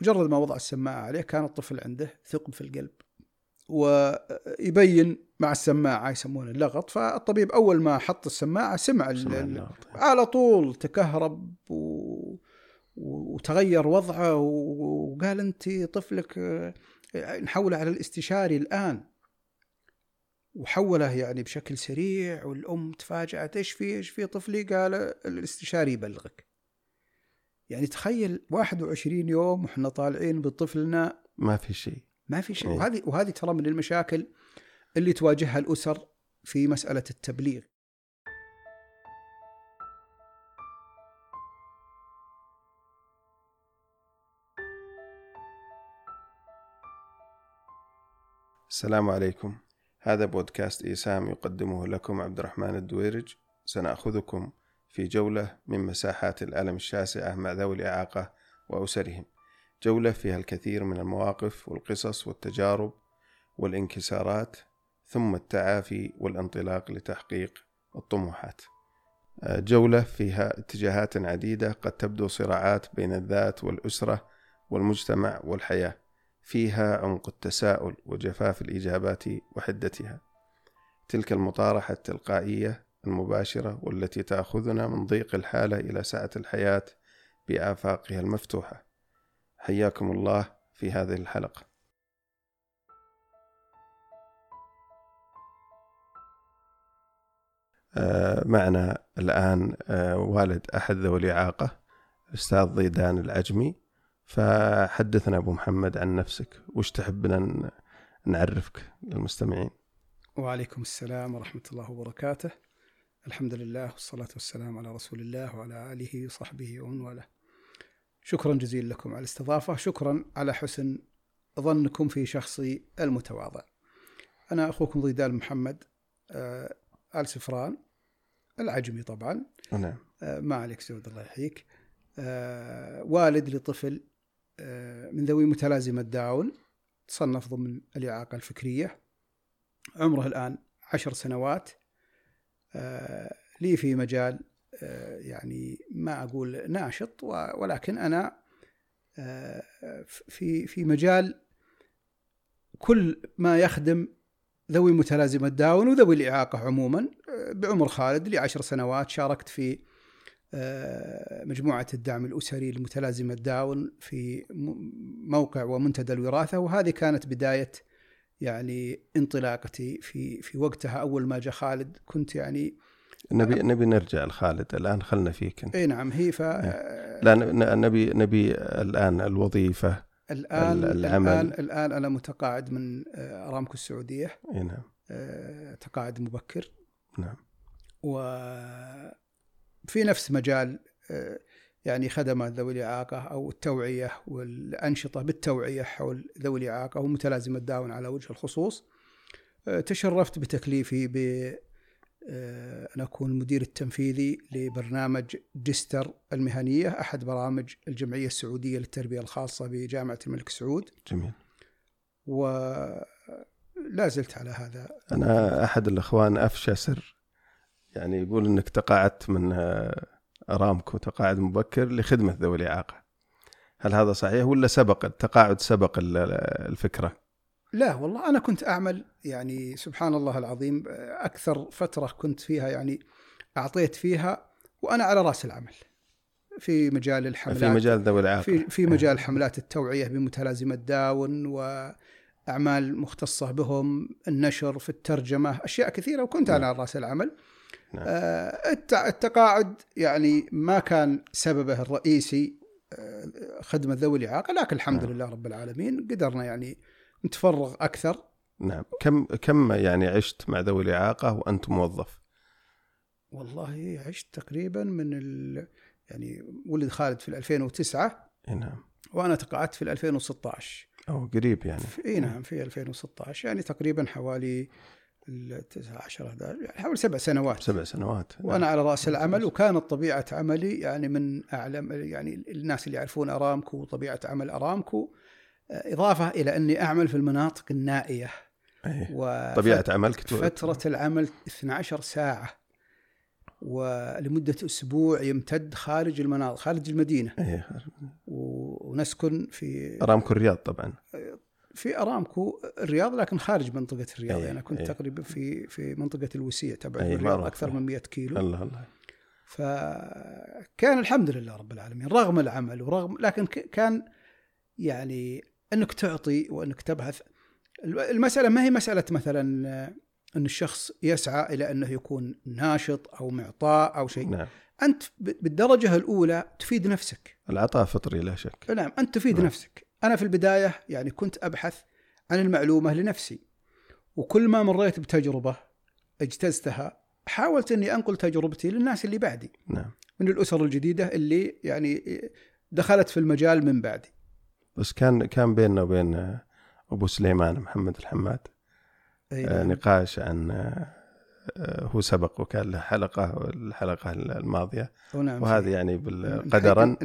مجرد ما وضع السماعة عليه كان الطفل عنده ثقب في القلب ويبين مع السماعة يسمونه اللغط. فالطبيب أول ما حط السماعة سمع, سمع. على طول تكهرب و... وتغير وضعه وقال أنت طفلك آه، نحوله على الاستشاري الآن. وحوله يعني بشكل سريع والأم تفاجأت إيش في إيش في طفلي؟ قال الاستشاري يبلغك. يعني تخيل 21 يوم وإحنا طالعين بطفلنا. ما في شيء. ما في شيء. إيه. وهذه وهذه ترى من المشاكل اللي تواجهها الأسر في مسألة التبليغ. السلام عليكم. هذا بودكاست إيسام يقدمه لكم عبد الرحمن الدويرج. سنأخذكم في جولة من مساحات الألم الشاسعة مع ذوي الإعاقة وأسرهم. جولة فيها الكثير من المواقف والقصص والتجارب والانكسارات ثم التعافي والانطلاق لتحقيق الطموحات. آه، جولة فيها اتجاهات عديدة قد تبدو صراعات بين الذات والأسرة والمجتمع والحياة. فيها عمق التساؤل وجفاف الإجابات وحدتها. تلك المطارحة التلقائية المباشرة والتي تأخذنا من ضيق الحالة إلى سعة الحياة بآفاقها المفتوحة. حياكم الله في هذه الحلقة. آه، معنا الآن آه، والد أحد ذوي الإعاقة الأستاذ ضيدان العجمي فحدثنا أبو محمد عن نفسك. وش تحبنا نعرفك للمستمعين؟ وعليكم السلام ورحمة الله وبركاته. الحمد لله والصلاة والسلام على رسول الله وعلى آله وصحبه ومن والاه. شكرا جزيلا لكم على الاستضافة. شكرا على حسن ظنكم في شخصي المتواضع. أنا أخوكم ضيدان محمد آه، آل سفران العجمي طبعا. نعم. آه، ما عليك سعود الله يحييك. آه، والد لطفل من ذوي متلازمة داون تصنف ضمن الإعاقة الفكرية. عمره الآن عشر سنوات. لي في مجال آه، يعني ما أقول ناشط ولكن أنا آه، في في مجال كل ما يخدم ذوي متلازمة داون وذوي الإعاقة عموما آه، بعمر خالد لي سنوات شاركت في آه، مجموعة الدعم الأسري لمتلازمة داون في موقع ومنتدى الوراثة وهذه كانت بداية يعني انطلاقتي في في وقتها أول ما جاء خالد كنت يعني نبي نبي نرجع لخالد الآن خلنا فيك أنت. إي نعم هي ف لا ن- نبي نبي الآن الوظيفة الآن ال- العمل. الآن الآن أنا متقاعد من آه، أرامكو السعودية. إي نعم. آه، تقاعد مبكر. نعم. وفي نفس مجال آه، يعني خدمات ذوي الإعاقة أو التوعية والأنشطة بالتوعية حول ذوي الإعاقة ومتلازمة داون على وجه الخصوص. آه، تشرفت بتكليفي ب آه، أن أكون المدير التنفيذي لبرنامج جستر المهنية أحد برامج الجمعية السعودية للتربية الخاصة بجامعة الملك سعود. جميل. ولا زلت على هذا. أنا أحد الأخوان أفشى سر يعني يقول أنك تقاعدت من أرامكو تقاعد مبكر لخدمة ذوي الإعاقة. هل هذا صحيح ولا سبق التقاعد سبق ال- الفكرة؟ لا والله أنا كنت أعمل يعني سبحان الله العظيم أكثر فترة كنت فيها يعني أعطيت فيها وأنا على رأس العمل. في مجال الحملات في مجال ذوي الإعاقة. في, في مجال حملات التوعية بمتلازمة داون وأعمال مختصة بهم النشر في الترجمة أشياء كثيرة وكنت أنا على رأس العمل. نعم. آه، الت- التقاعد يعني ما كان سببه الرئيسي آه، خدمة ذوي الإعاقة لكن الحمد نعم. لله رب العالمين قدرنا يعني نتفرغ أكثر. نعم. كم كم يعني عشت مع ذوي الإعاقة وأنت موظف؟ والله عشت تقريبا من ال... يعني ولد خالد في 2009 إي نعم. وأنا تقاعدت في 2016 أو قريب يعني. في إي نعم في 2016 يعني تقريبا حوالي التسعة 10 11 يعني حوالي سبع سنوات. سبع سنوات وأنا على رأس العمل وكانت طبيعة عملي يعني من أعلم يعني الناس اللي يعرفون أرامكو وطبيعة عمل أرامكو. آه، إضافة إلى أني أعمل في المناطق النائية. أيه. و طبيعة عملك فترة العمل 12 ساعة. ولمدة أسبوع يمتد خارج المناطق خارج المدينة. اي و- ونسكن في أرامكو الرياض طبعا. في أرامكو الرياض لكن خارج منطقة الرياض. أي، يعني كنت أي. تقريبا في في منطقة الوسيع تبع أي، الرياض. أكثر من 100 كيلو. الله الله. فكان الحمد لله رب العالمين رغم العمل ورغم لكن كان يعني إنك تعطي وإنك تبحث. الم- المسألة ما هي مسألة مثلا إن الشخص يسعى إلى أنه يكون ناشط أو معطاء أو شيء. نعم. أنت بالدرجة الأولى تفيد نفسك. العطاء فطري لا شك. نعم أنت تفيد نعم. نفسك. أنا في البداية يعني كنت أبحث عن المعلومة لنفسي وكل ما مريت بتجربة اجتزتها حاولت إني أنقل تجربتي للناس اللي بعدي. نعم. من الأسر الجديدة اللي يعني دخلت في المجال من بعدي. بس كان كان بيننا وبين أبو سليمان محمد الحماد أي نعم. نقاش عن آه، هو سبق وكان له حلقه الحلقة الماضيه ونعم وهذه يعني قدرا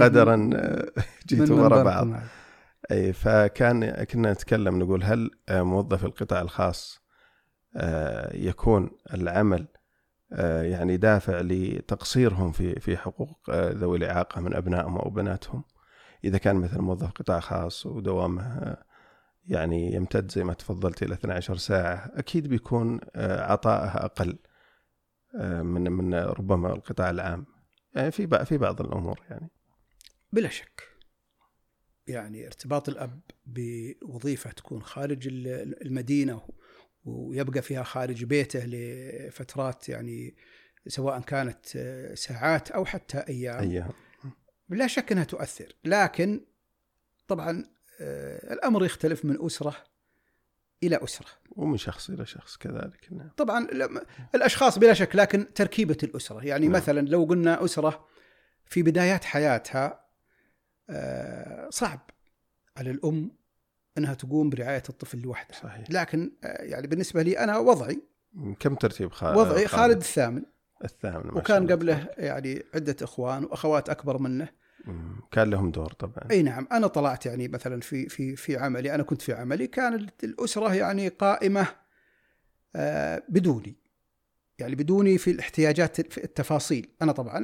قدرا آه، جيتوا ورا بعض. أي فكان كنا نتكلم نقول هل آه، موظف القطاع الخاص آه، يكون العمل آه، يعني دافع لتقصيرهم في في حقوق آه، ذوي الإعاقة من أبنائهم أو بناتهم؟ إذا كان مثلا موظف قطاع خاص ودوامه آه، يعني يمتد زي ما تفضلت إلى 12 ساعة أكيد بيكون آه، عطائه أقل آه، من من ربما القطاع العام. يعني في في بعض الأمور يعني. بلا شك. يعني ارتباط الأب بوظيفة تكون خارج ال- المدينة ويبقى فيها خارج بيته لفترات يعني سواء كانت آه، ساعات أو حتى أيام. أيام. لا شك إنها تؤثر. لكن طبعا الأمر يختلف من أسرة إلى أسرة. ومن شخص إلى شخص كذلك نعم. طبعا الأشخاص بلا شك لكن تركيبة الأسرة. يعني نعم. مثلا لو قلنا أسرة في بدايات حياتها آه، صعب على الأم إنها تقوم برعاية الطفل لوحدها صحيح. لكن آه، يعني بالنسبة لي أنا وضعي كم ترتيب خالد وضعي خالد؟ الثامن. الثامن ما وكان. قبله يعني عدة إخوان وأخوات أكبر منه. كان لهم دور طبعا. أي نعم أنا طلعت يعني مثلا في في في عملي أنا كنت في عملي كان الأسرة يعني قائمة آه، بدوني. يعني بدوني في الاحتياجات في التفاصيل. أنا طبعا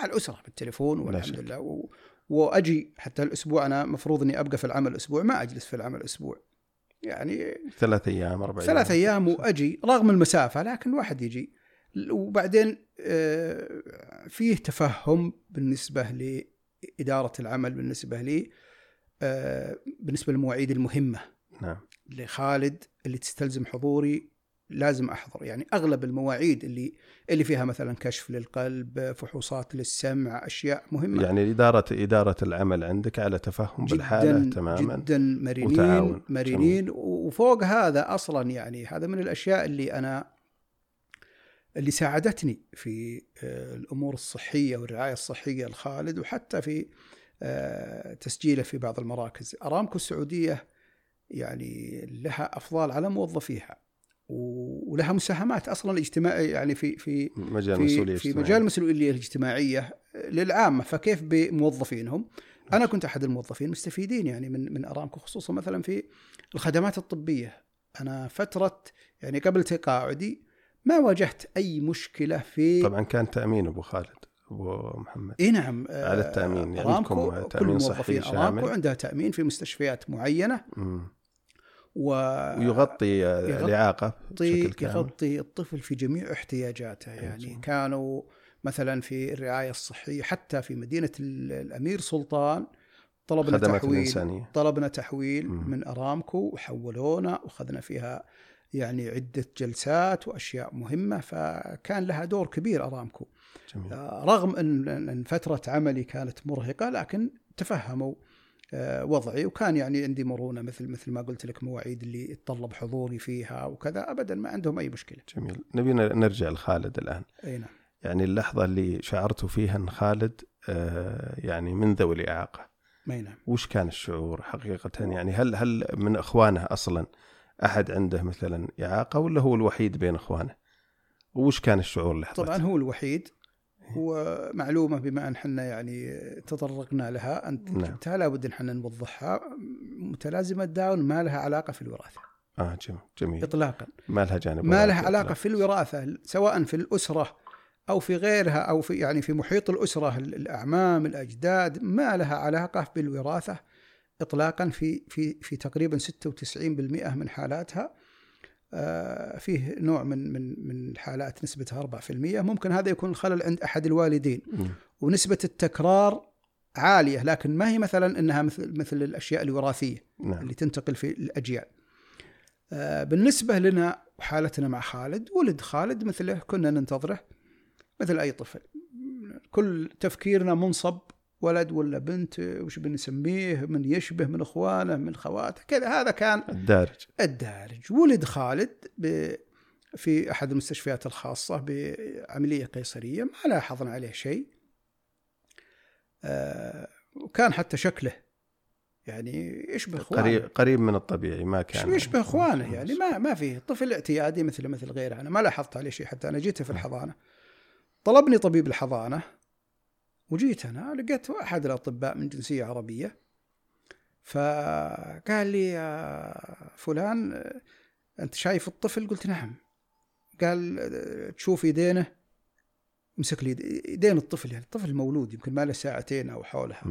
مع الأسرة بالتليفون والحمد. لله. و وأجي حتى الأسبوع أنا مفروض إني أبقى في العمل أسبوع ما أجلس في العمل أسبوع. يعني ثلاث أيام أربع ثلاث أيام وأجي رغم المسافة لكن الواحد يجي. وبعدين آه، فيه تفهم بالنسبة لاداره العمل بالنسبة لي آه، بالنسبة للمواعيد المهمة. نعم. لخالد اللي تستلزم حضوري لازم أحضر. يعني أغلب المواعيد اللي اللي فيها مثلا كشف للقلب فحوصات للسمع أشياء مهمة. يعني إدارة إدارة العمل عندك على تفهم بالحالة تماما. جدا مرنين وتعاون. مرنين. وفوق هذا أصلا يعني هذا من الأشياء اللي أنا اللي ساعدتني في آه، الأمور الصحية والرعاية الصحية لخالد وحتى في آه، تسجيله في بعض المراكز أرامكو السعودية يعني لها أفضال على موظفيها ولها مساهمات أصلا اجتماعيه يعني في في مجال في, مسؤوليه في. مجال المسؤولية الاجتماعية للعامة فكيف بموظفينهم؟ أنا كنت أحد الموظفين مستفيدين يعني من من أرامكو خصوصا مثلا في الخدمات الطبية أنا فترة يعني قبل تقاعدي ما واجهت أي مشكلة في طبعا كان تأمين أبو خالد أبو محمد إي نعم آه، على التأمين، يعني عندكم كل تأمين صحي شامل؟ عندها تأمين في مستشفيات معينة. و ويغطي آه، يغطي- الإعاقة بشكل كامل يغطي الطفل في جميع احتياجاته يعني جميل. كانوا مثلا في الرعاية الصحية حتى في مدينة ال- الأمير سلطان طلبنا تحويل الإنسانية طلبنا تحويل مم. من أرامكو وحولونا وأخذنا فيها يعني عدة جلسات وأشياء مهمة فكان لها دور كبير أرامكو. جميل. آه، رغم إن إن فترة عملي كانت مرهقة لكن تفهموا آه، وضعي وكان يعني عندي مرونة مثل مثل ما قلت لك مواعيد اللي يتطلب حضوري فيها وكذا ابدا ما عندهم أي مشكلة. جميل. نبي نرجع لخالد الآن. أي نعم. يعني اللحظة اللي شعرتوا فيها إن خالد آه، يعني من ذوي الإعاقة. أي نعم. وش كان الشعور حقيقة؟ يعني هل هل من إخوانه أصلا أحد عنده مثلا إعاقة ولا هو الوحيد بين إخوانه؟ وش كان الشعور لحظة؟ طبعا هو الوحيد ومعلومه بما أن إحنا يعني تطرقنا لها أنت نعم. جبتها لابد إن إحنا نوضحها متلازمة داون ما لها علاقة في الوراثة آه جميل جميل اطلاقا ما لها جانب ما لها إطلاقاً. في الوراثة سواء في الأسرة أو في غيرها أو في يعني في محيط الأسرة الأعمام الأجداد ما لها علاقة بالوراثة اطلاقا في في في تقريبا 96% من حالاتها آه، فيه نوع من من من الحالات نسبتها 4% ممكن هذا يكون الخلل عند أحد الوالدين ونسبة التكرار عالية لكن ما هي مثلا إنها مثل مثل الأشياء الوراثية نعم. اللي تنتقل في الأجيال. آه، بالنسبة لنا وحالتنا مع خالد ولد خالد مثله كنا ننتظره مثل أي طفل. كل تفكيرنا منصب ولد ولا بنت وش بنسميه من يشبه من إخوانه من خواته كذا. هذا كان الدارج. الدارج. ولد خالد في أحد المستشفيات الخاصة بعملية قيصرية ما لاحظنا عليه شيء. آه وكان حتى شكله يعني يشبه إخوانه. قريب قريب من الطبيعي ما كان. يشبه إخوانه يعني ما ما في طفل اعتيادي مثل مثل غيره. أنا ما لاحظت عليه شيء حتى أنا جيته في الحضانة. طلبني طبيب الحضانة. وجيت أنا لقيت أحد الأطباء من جنسية عربية فقال لي يا فلان أنت شايف الطفل؟ قلت نعم. قال تشوف يدينه مسك لي يدين الطفل يعني الطفل مولود يمكن ما له ساعتين أو حولها.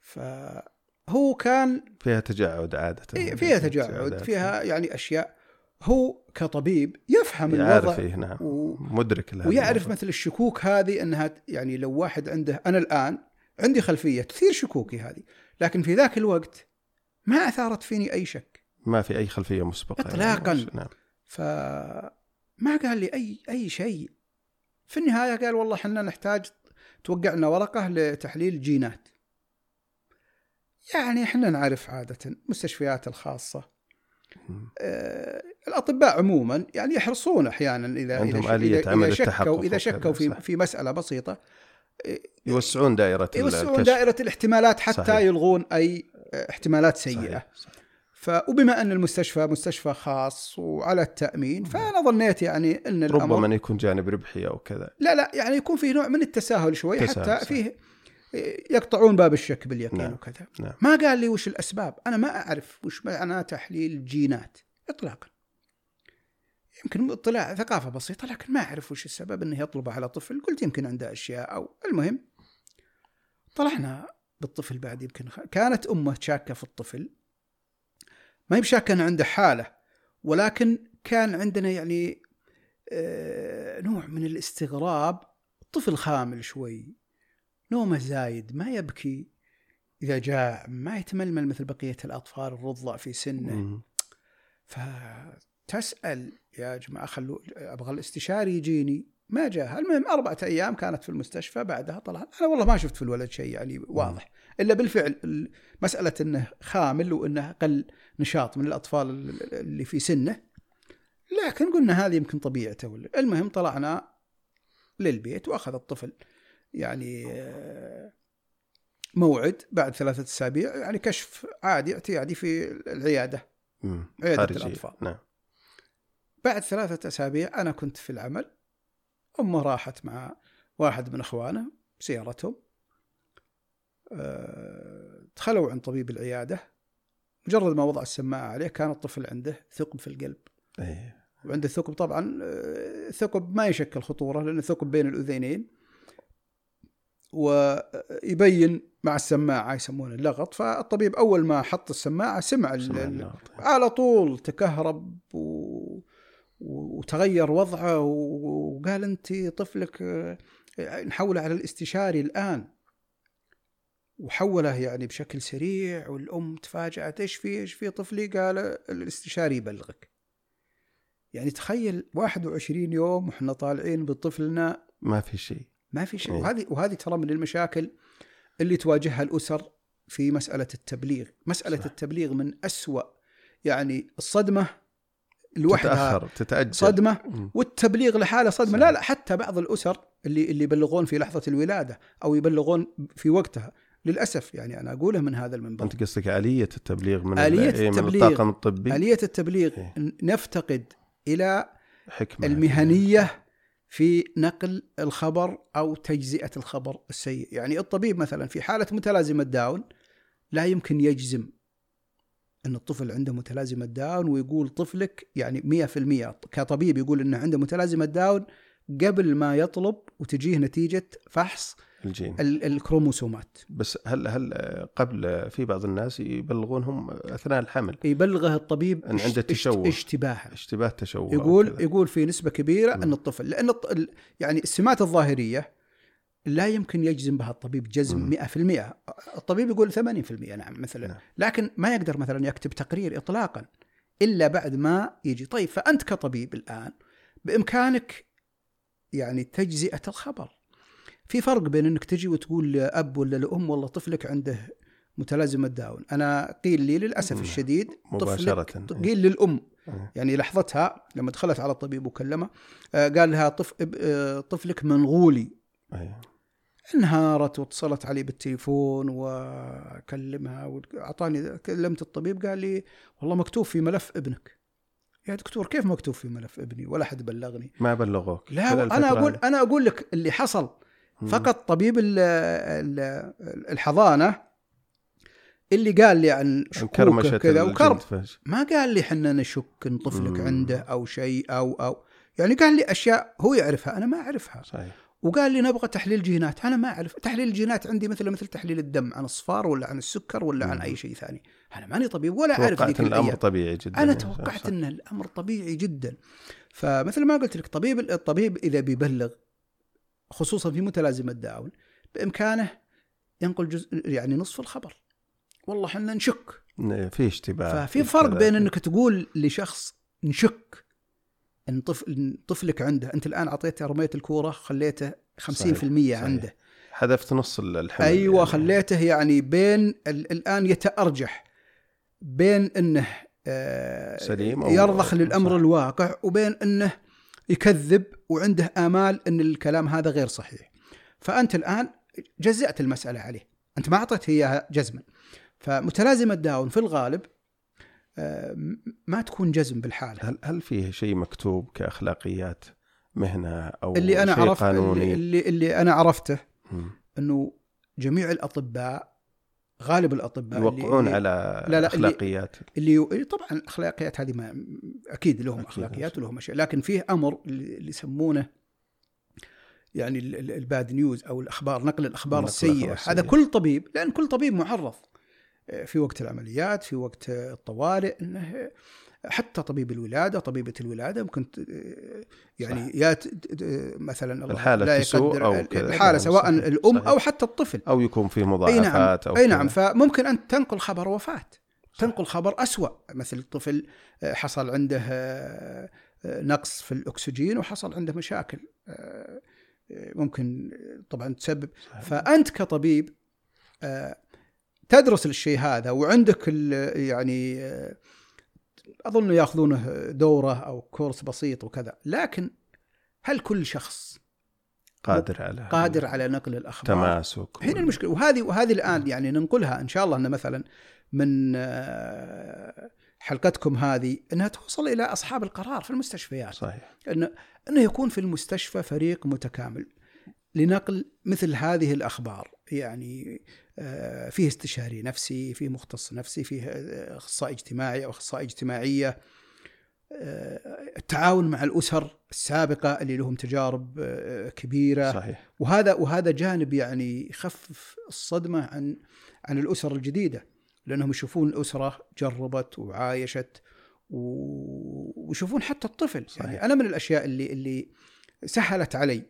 فهو كان فيها تجاعد عادة. إيه، فيها تجاعد. فيها يعني أشياء هو كطبيب يفهم الوضع إيه نعم. و... مدرك لها ويعرف الموضوع. مثل الشكوك هذه إنها يعني لو واحد عنده أنا الآن عندي خلفية تثير شكوكي هذه لكن في ذاك الوقت ما أثارت فيني أي شك. ما في أي خلفية مسبقة. اطلاقا. يعني نعم. فما قال لي أي أي شيء. في النهاية قال والله إحنا نحتاج توقع لنا ورقة لتحليل جينات. يعني إحنا نعرف عادة المستشفيات الخاصة. الأطباء عموما يعني يحرصون أحيانا اذا عندهم اذا آلية إذا, عمل إذا شكوا إذا شكوا في في مسألة بسيطة آه، يوسعون دائرة يوسعون الكشف. دائرة الاحتمالات حتى صحيح. يلغون أي احتمالات سيئه صحيح. صحيح. ف وبما أن المستشفى مستشفى خاص وعلى التأمين. فأنا ظنيت يعني أن الامر ربما يكون جانب ربحي أو كذا لا لا يعني يكون فيه نوع من التساهل شوي تساهل حتى صحيح. فيه يقطعون باب الشك باليقين نعم. وكذا. نعم. ما قال لي وش الأسباب؟ أنا ما أعرف وش معنى تحليل جينات اطلاقا. يمكن اطلاع ثقافة بسيطة لكن ما أعرف وش السبب إنه يطلبه على طفل. قلت يمكن عنده أشياء أو المهم طلعنا بالطفل بعد يمكن خ... كانت أمه شاكة في الطفل. ما هي بشاكة إنه عنده حالة ولكن كان عندنا يعني آه نوع من الاستغراب. طفل خامل شوي. نومه زايد ما يبكي إذا جاع ما يتململ مثل بقية الأطفال الرضع في سنه. فتسأل يا جماعة خلوا أبغى الاستشاري يجيني. ما جاء. المهم أربعة أيام كانت في المستشفى بعدها طلع. أنا والله ما شفت في الولد شيء يعني واضح. إلا بالفعل مسألة أنه خامل وأنه أقل نشاط من الأطفال اللي في سنه. لكن قلنا هذه يمكن طبيعته. المهم طلعنا للبيت وأخذ الطفل. يعني موعد بعد ثلاثة أسابيع يعني كشف عادي اعتيادي في العيادة عيادة الأطفال. نعم. بعد ثلاثة أسابيع أنا كنت في العمل أمه راحت مع واحد من إخوانه سيارتهم أه دخلوا عند طبيب العيادة. مجرد ما وضع السماعة عليه كان الطفل عنده ثقب في القلب. أيه. وعنده ثقب طبعا آه، ثقب ما يشكل خطورة لأنه ثقب بين الأذينين ويبين مع السماعة يسمونه اللغط. فالطبيب أول ما حط السماعة سمع, سمع على طول تكهرب و... وتغير وضعه وقال أنت طفلك نحوله على الاستشاري الآن. وحوله يعني بشكل سريع والأم تفاجأت إيش في إيش في طفلي؟ قال الاستشاري يبلغك. يعني تخيل 21 يوم وإحنا طالعين بطفلنا. ما في شيء. ما في شيء. إيه. وهذه وهذه ترى من المشاكل اللي تواجهها الأسر في مسألة التبليغ، مسألة صح. التبليغ من أسوأ يعني الصدمة لوحدها. تتأخر تتاجل صدمة. والتبليغ لحاله صدمة. صح. لا لا حتى بعض الأسر اللي اللي يبلغون في لحظة الولادة أو يبلغون في وقتها للأسف يعني أنا اقوله من هذا المنبر. أنت قصدك آلية التبليغ من آلية التبليغ من الطاقم الطبي؟ آلية التبليغ. إيه؟ نفتقد إلى حكمة. المهنية في نقل الخبر أو تجزئة الخبر السيء، يعني الطبيب مثلا في حالة متلازمة داون لا يمكن يجزم إن الطفل عنده متلازمة داون ويقول طفلك يعني 100% كطبيب يقول إنه عنده متلازمة داون قبل ما يطلب وتجيه نتيجة فحص الجين ال- الكروموسومات بس هل هل قبل في بعض الناس يبلغونهم أثناء الحمل يبلغه الطبيب أن عنده تشوه. اشتباها اشتباه تشوه يقول. يقول في نسبة كبيرة مم. أن الطفل لأن الط- يعني السمات الظاهرية لا يمكن يجزم بها الطبيب جزم مم. 100% الطبيب يقول 80% نعم مثلا نعم. لكن ما يقدر مثلا يكتب تقرير اطلاقا إلا بعد ما يجي طيب فأنت كطبيب الآن بإمكانك يعني تجزئة الخبر في فرق بين إنك تجي وتقول لأب ولا لأم والله طفلك عنده متلازمه داون أنا قيل لي للأسف نعم. الشديد مباشرة. طفلك قيل للأم. يعني لحظتها لما دخلت على الطبيب وكلمه آه، قال لها طف... آه، طفلك منغولي. انهارت واتصلت علي بالتليفون وكلمها واعطاني كلمت الطبيب قال لي والله مكتوب في ملف ابنك يا دكتور كيف مكتوب في ملف ابني ولا حد بلغني ما بلغوك لا أنا أقول؟ أنا أقول لك اللي حصل. فقط طبيب ال ال الحضانة اللي قال لي عن شكوكه كرمشة كذا فج. ما قال لي حنا نشك ان طفلك. عنده أو شيء أو أو يعني قال لي أشياء هو يعرفها أنا ما أعرفها صحيح وقال لي نبغى تحليل جينات أنا ما أعرف تحليل الجينات عندي مثل مثل تحليل الدم عن الصفار ولا عن السكر ولا عن مم. أي شيء ثاني أنا ماني طبيب ولا أعرف توقعت إن الأمر الأيام. طبيعي جدا أنا. توقعت صح. إن الأمر طبيعي جدا فمثل ما قلت لك طبيب الطبيب إذا بيبلغ خصوصا في متلازمة داون بإمكانه ينقل جزء يعني نصف الخبر والله إحنا نشك إن في اشتباه ففي فرق. بين إنك تقول لشخص نشك إن طفل طفلك عنده أنت الآن أعطيته رمية الكورة خليته 50% صحيح. عنده حذفت نص الحمل أيوه يعني. خليته يعني بين ال- الآن يتأرجح بين إنه آه، سليم أو- يرضخ للأمر صح. الواقع وبين إنه يكذب وعنده آمال إن الكلام هذا غير صحيح. فأنت الآن جزأت المسألة عليه. أنت ما اعطيته إياها جزما. فمتلازمة داون في الغالب آه، ما تكون جزم بالحالة. هل هل فيه شيء مكتوب كأخلاقيات مهنة أو اللي أنا شيء عرفت قانوني؟ اللي, اللي أنا عرفته. إنه جميع الأطباء غالب الأطباء اللي- يوقعون اللي على لا، اللي- اخلاقيات اللي يو- طبعا الأخلاقيات هذه ما أكيد لهم أكيد. أخلاقيات ولهم أشياء لكن فيه أمر اللي اللي يسمونه يعني ال- ال- الباد نيوز أو الأخبار نقل الأخبار السيئة هذا. كل طبيب لأن كل طبيب معرض آه، في وقت العمليات في وقت الطوارئ إنه حتى طبيب الولادة طبيبة الولادة ممكن آه، يعني يا ت- ت- مثلا الله الحالة لا تسوء يقدر أو كذا. الحالة نعم، سواء صحيح. الأم صحيح. أو حتى الطفل أو يكون فيه أي نعم مضاعفات أو أي نعم. فممكن أن تنقل خبر وفاة تنقل خبر أسوأ مثل الطفل آه، حصل عنده آه، آه، نقص في الأكسجين وحصل عنده مشاكل آه، آه، ممكن آه، طبعا تسبب صحيح. فأنت كطبيب آه، تدرس الشيء هذا وعندك يعني آه، أظن يأخذونه دورة أو كورس بسيط وكذا لكن هل كل شخص قادر على قادر على نقل الأخبار؟ تماسك هنا المشكلة وهذه وهذه الآن يعني ننقلها إن شاء الله إن مثلا من آه، حلقتكم هذه إنها توصل إلى أصحاب القرار في المستشفيات. صحيح. انه إنه يكون في المستشفى فريق متكامل لنقل مثل هذه الأخبار. يعني آه، فيه استشاري نفسي فيه مختص نفسي فيه آه، أخصائي اجتماعي أو أخصائية اجتماعية. آه، التعاون مع الأسر السابقة اللي لهم تجارب كبيرة. صحيح. وهذا وهذا جانب يعني يخفف الصدمة عن عن الأسر الجديدة لأنهم يشوفون الأسرة جربت وعايشت ويشوفون حتى الطفل. صحيح. يعني أنا من الأشياء اللي اللي سهلت علي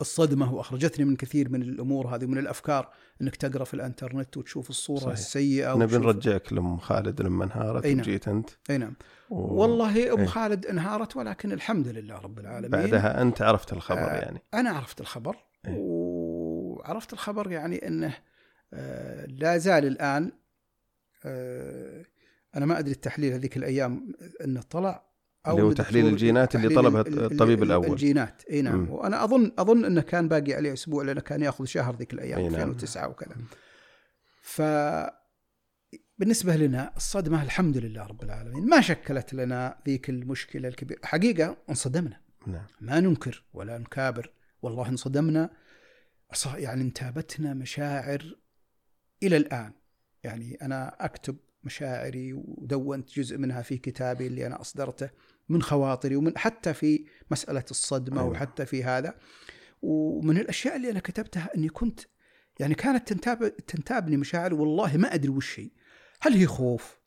الصدمة وأخرجتني من كثير من الأمور هذه من الأفكار إنك تقرأ في الإنترنت وتشوف الصورة صحيح. السيئة نبي نرجعك لأم خالد لما انهارت أي نعم. وجيت أنت أي نعم و... والله أم إيه. خالد انهارت ولكن الحمد لله رب العالمين بعدها أنت عرفت الخبر آه، يعني أنا عرفت الخبر إيه. وعرفت الخبر يعني إنه آه، لا زال الآن آه، أنا ما أدري التحليل هذيك الأيام انه طلع اللي هو تحليل الجينات اللي طلبها ال- ال- الطبيب ال- الأول. الجينات. إي نعم. مم. وأنا اظن أظن إنه كان باقي عليه أسبوع لأنه كان يأخذ شهر ذيك الأيام أي نعم. 2009 وكذا. ف بالنسبة لنا الصدمة الحمد لله رب العالمين ما شكلت لنا ذيك المشكلة الكبيرة. حقيقة انصدمنا. نعم. ما ننكر ولا نكابر. والله انصدمنا. يعني انتابتنا مشاعر إلى الآن. يعني أنا أكتب مشاعري ودونت جزء منها في كتابي اللي أنا أصدرته. من خواطري ومن حتى في مسألة الصدمة أيوة. وحتى في هذا. ومن الأشياء اللي أنا كتبتها أني كنت يعني كانت تنتاب تنتابني مشاعري والله ما أدري وش هي. هل هي خوف؟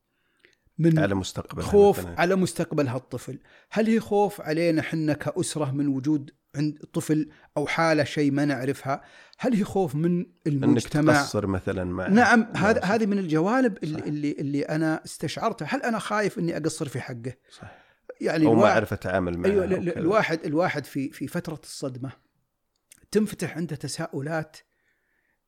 من على مستقبل خوف مثلاً. على مستقبل هالطفل. هل هي خوف علينا حنا كأسرة من وجود عند طفل أو حالة شيء ما نعرفها؟ هل هي خوف من إنك المجتمع تقصر مثلا مع نعم هذا هذه من الجوانب اللي, صح. اللي اللي أنا استشعرتها. هل أنا خايف إني أقصر في حقه؟ صح يعني أو ما اعرف أتعامل معه أيوه. الواحد الواحد في في فترة الصدمة تنفتح عنده تساؤلات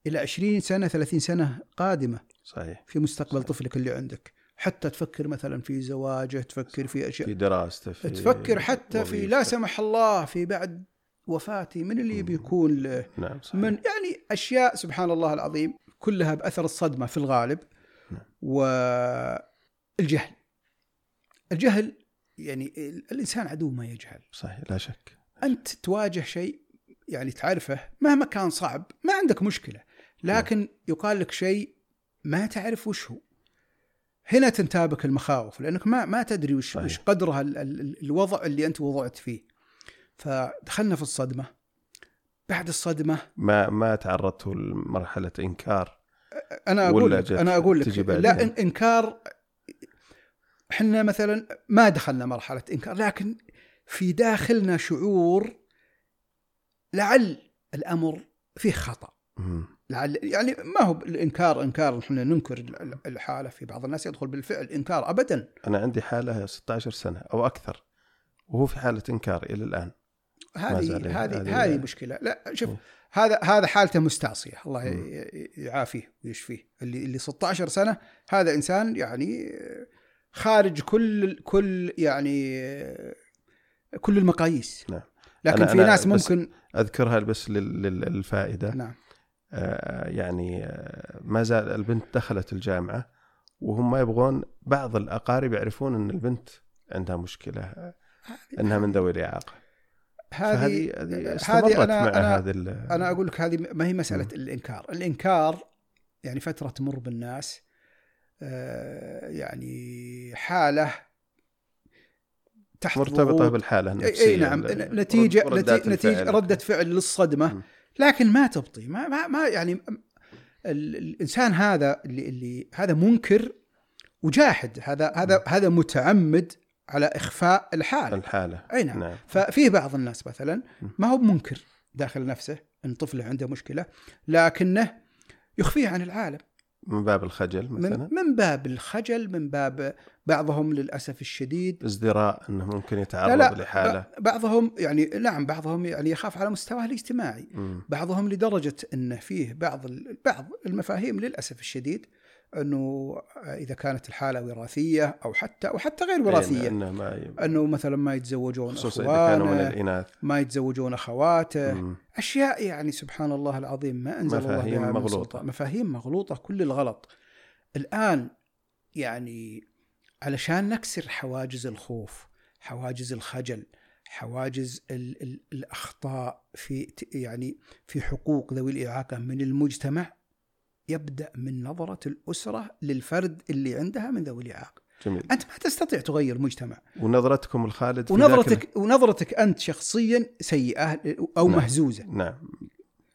إلى 20 سنة 30 سنة قادمة صحيح في مستقبل صحيح. طفلك اللي عندك حتى تفكر مثلا في زواجه تفكر في أشياء في دراسته في تفكر حتى في لا. سمح الله في بعد وفاتي من اللي. بيكون له نعم صحيح. من يعني أشياء سبحان الله العظيم كلها بأثر الصدمة في الغالب نعم. والجهل الجهل يعني الإنسان عدو ما يجهل. صحيح لا شك. أنت تواجه شيء يعني تعرفه مهما كان صعب ما عندك مشكلة لكن يقال لك شيء ما تعرف وش هو. هنا تنتابك المخاوف لأنك ما ما تدري وش, صحيح. وش قدر ال- ال- الوضع اللي أنت وضعت فيه. فدخلنا في الصدمة. بعد الصدمة ما ما تعرضتوا لمرحلة إنكار؟ أنا أقول أنا أقول لك؟ لا إنكار إحنا مثلا ما دخلنا مرحلة إنكار لكن في داخلنا شعور لعل الأمر فيه خطأ. لعل يعني ما هو الإنكار إنكار إحنا ننكر ال- الحالة في بعض الناس يدخل بالفعل إنكار ابدا. أنا عندي حالة 16 سنة أو أكثر وهو في حالة إنكار إلى الآن. زال هذه هذه- هذه مشكلة. لا شوف. هذا هذا حالته مستعصيه الله يعافيه ويشفيه. اللي اللي 16 سنة هذا إنسان يعني خارج كل كل يعني كل المقاييس. نعم. لكن أنا- في أنا ناس ممكن أذكرها بس لل- لل- للفائدة. نعم. آه، يعني آه، ما زال البنت دخلت الجامعة وهم ما يبغون بعض الأقارب يعرفون إن البنت عندها مشكلة إنها من ذوي الإعاقة. هذه هذه هذه أنا- مع أنا- هذا ال- أنا أقول لك هذه ما هي مسألة مم. الإنكار. الإنكار يعني فترة تمر بالناس يعني حالة تحت مرتبطة. بالحالة إي النفسية أي نعم نتيجة ردات نتيجة. ردة فعل للصدمة. لكن ما تبطي ما ما, ما يعني ال- الإنسان هذا اللي اللي هذا منكر وجاحد. هذا هذا هذا متعمد على إخفاء الحال الحالة. أي نعم. نعم. ففي بعض الناس مثلا ما هو منكر داخل نفسه إن طفله عنده مشكلة لكنه يخفيها عن العالم. من باب الخجل مثلا؟ من باب الخجل من باب بعضهم للأسف الشديد. ازدراء إنه ممكن لا يتعرض لا لحاله ب- بعضهم يعني نعم بعضهم يعني يخاف على مستواه الاجتماعي. مم. بعضهم لدرجة انه فيه بعض بعض المفاهيم للأسف الشديد أنه إذا كانت الحالة وراثية أو حتى أو حتى غير وراثية. إنه ما ي... أنه مثلا ما يتزوجون خصوصا إذا كانوا من الإناث. ما يتزوجون أخواته. مم. أشياء يعني سبحان الله العظيم ما أنزل الله بها من مغلوطة. سلطان مفاهيم مغلوطة كل الغلط. الآن يعني علشان نكسر حواجز الخوف حواجز الخجل حواجز ال ال الأخطاء في يعني في حقوق ذوي الإعاقة من المجتمع يبدأ من نظرة الأسرة للفرد اللي عندها من ذوي الإعاقة. جميل. أنت ما تستطيع تغير مجتمع. ونظرتكم الخالد في ذاك ونظرتك ونظرتك أنت شخصيا سيئة أو نعم. مهزوزة. نعم.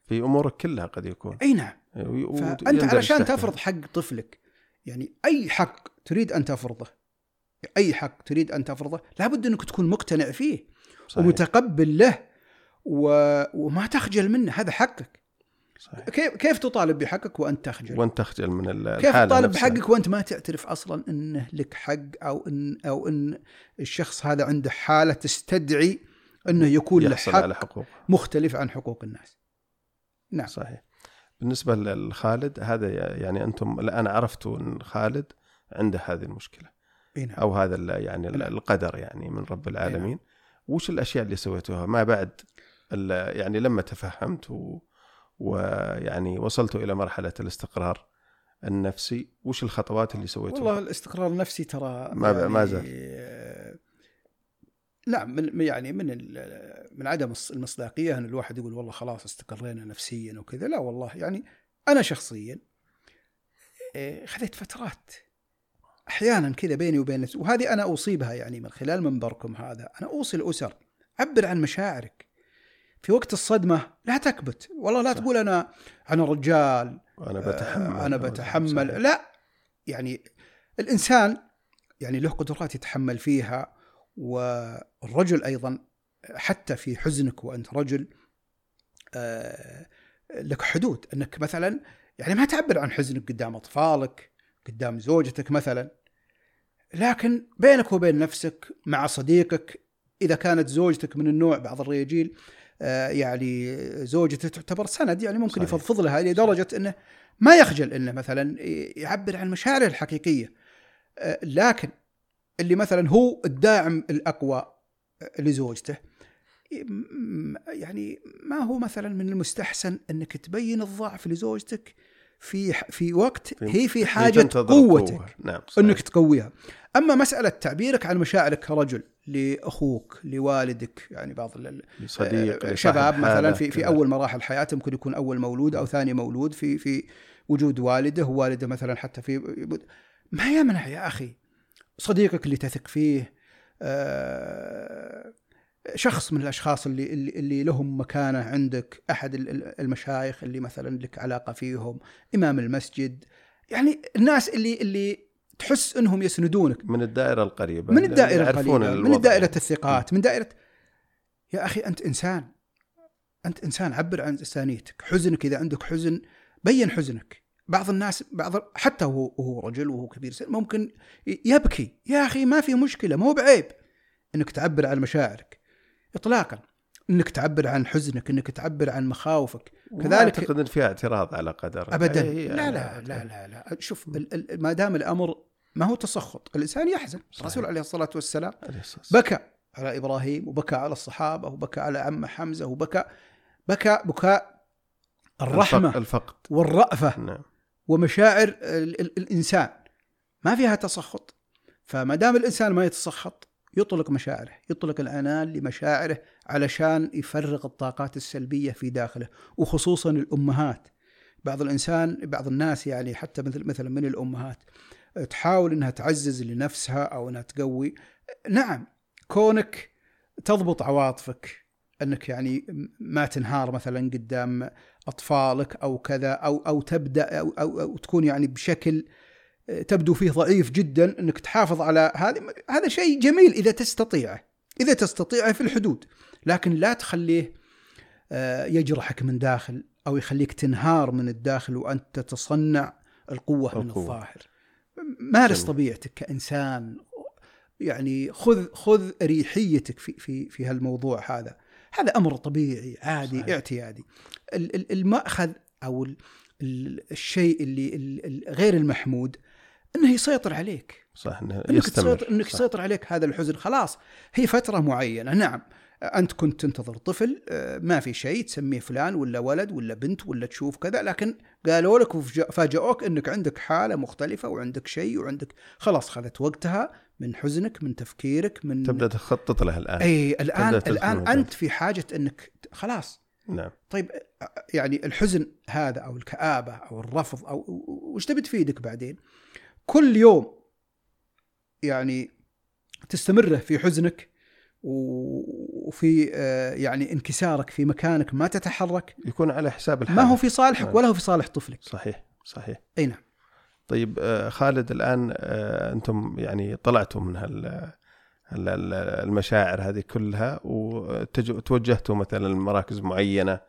في أمورك كلها قد يكون. أي نعم. و- فأنت علشان تحتها. تفرض حق طفلك يعني أي حق تريد أن تفرضه أي حق تريد أن تفرضه لابد أنك تكون مقتنع فيه صحيح. ومتقبل له و... وما تخجل منه هذا حقك. صحيح. كيف كيف تطالب بحقك وأنت تخجل؟ وأنت تخجل من ال- كيف تطالب نفسها. بحقك وأنت ما تعترف أصلا إنه لك حق أو ان أو إن الشخص هذا عنده حالة تستدعي إنه يكون له حق على حقوق. مختلف عن حقوق الناس. نعم. صحيح. بالنسبة لخالد هذا يعني أنتم الآن عرفتوا أن خالد عنده هذه المشكلة. إي نعم. أو هذا يعني نعم. القدر يعني من رب العالمين. وش الأشياء اللي سويتوها؟ ما بعد يعني لما تفهمت و- ويعني وصلتوا إلى مرحلة الاستقرار النفسي. وش الخطوات اللي سويتوها والله الاستقرار النفسي ترى ما- يعني ما زال. نعم من يعني من من عدم المصداقية إن الواحد يقول والله خلاص استقرينا نفسيا وكذا. لا والله يعني أنا شخصيا آه، خذيت فترات أحيانا كذا بيني وبين نفسي وهذه أنا أوصيبها يعني من خلال منبركم هذا. أنا أوصي الأسر عبر عن مشاعرك. في وقت الصدمة لا تكبت. والله لا صح. تقول أنا أنا رجال. وأنا بتحمل. آه، أنا بتحمل. صحيح. لا يعني الإنسان يعني له قدرات يتحمل فيها والرجل أيضا حتى في حزنك وأنت رجل آه، لك حدود. أنك مثلا يعني ما تعبر عن حزنك قدام أطفالك قدام زوجتك مثلا. لكن بينك وبين نفسك مع صديقك إذا كانت زوجتك من النوع بعض الرجال يعني زوجته تعتبر سند يعني ممكن صحيح. يفضفض لها لدرجة إنه ما يخجل إنه مثلا يعبر عن مشاعره الحقيقية آه، لكن اللي مثلا هو الداعم الأقوى لزوجته م- يعني ما هو مثلا من المستحسن إنك تبين الضعف لزوجتك في في وقت هي في حاجة قوتك. نعم صحيح. إنك تقويها أما مسألة تعبيرك عن مشاعرك كرجل لأخوك لوالدك يعني بعض صديق آه، شباب مثلا في في. أول مراحل حياته ممكن يكون أول مولود أو ثاني مولود في في وجود والده ووالده مثلا حتى في ما يمنع يا أخي صديقك اللي تثق فيه آه، شخص من الأشخاص اللي اللي لهم مكانة عندك أحد ال- ال- المشايخ اللي مثلا لك علاقة فيهم إمام المسجد يعني الناس اللي اللي تحس إنهم يسندونك. من الدائرة القريبة. من الدائرة يعرفون القريبة من. دائرة الثقات من دائرة يا أخي أنت إنسان. أنت إنسان عبر عن إنسانيتك. حزنك إذا عندك حزن بين حزنك. بعض الناس بعض حتى وهو وهو رجل وهو كبير سن ممكن يبكي. يا أخي ما في مشكلة مو بعيب إنك تعبر عن مشاعرك إطلاقا. إنك تعبر عن حزنك إنك تعبر عن مخاوفك. كذلك- أعتقد إن فيها اعتراض على قدر. ابدا. هي- لا لا لا لا لا. شوف ال- ال- ما دام الأمر ما هو تسخط. الإنسان يحزن. الرسول عليه الصلاة والسلام عليه الصلاة والسلام. بكى على إبراهيم وبكى على الصحابة وبكى على عمه حمزة وبكى بكى بكاء الرحمة الفق- الفقد. والرأفة نعم. ومشاعر ال- ال- الإنسان. ما فيها تسخط. فما دام الإنسان ما يتسخط يطلق مشاعره يطلق العنان لمشاعره علشان يفرغ الطاقات السلبية في داخله وخصوصا الأمهات. بعض الإنسان بعض الناس يعني حتى مثل مثلا من الأمهات تحاول إنها تعزز لنفسها أو إنها تقوي. نعم كونك تضبط عواطفك أنك يعني ما تنهار مثلا قدام أطفالك أو كذا أو أو تبدأ أو أو, أو تكون يعني بشكل تبدو فيه ضعيف جدا إنك تحافظ على هذا هذا شيء جميل إذا تستطيعه إذا تستطيعه في الحدود لكن لا تخليه آه، يجرحك من داخل أو يخليك تنهار من الداخل وأنت تتصنع القوة من. الظاهر مارس جميل. طبيعتك كإنسان يعني خذ خذ اريحيتك في في في هالموضوع هذا هذا أمر طبيعي عادي صحيح. اعتيادي ال- ال- المأخذ أو ال- ال- الشيء اللي ال- ال- غير المحمود إنه يسيطر عليك صح إنه إنك تسيطر إنك صح. يسيطر عليك هذا الحزن خلاص هي فترة معينة نعم أنت كنت تنتظر طفل آه، ما في شيء تسميه فلان ولا ولد ولا بنت ولا تشوف كذا لكن قالوا لك وفاجئوك إنك عندك حالة مختلفة وعندك شيء وعندك خلاص خذت وقتها من حزنك من تفكيرك من تبدأ تخطط له الآن إي الان الآن. أنت في حاجة إنك خلاص نعم طيب يعني الحزن هذا أو الكآبة أو الرفض أو وش تبي تفيدك بعدين؟ كل يوم يعني تستمره في حزنك وفي آه، يعني انكسارك في مكانك ما تتحرك. يكون على حساب الحال. ما هو في صالحك نعم. ولا هو في صالح طفلك. صحيح صحيح. أي نعم. طيب آه، خالد الآن آه، أنتم يعني طلعتوا من هال المشاعر هذه كلها وتوجهتوا مثلا لمراكز معينة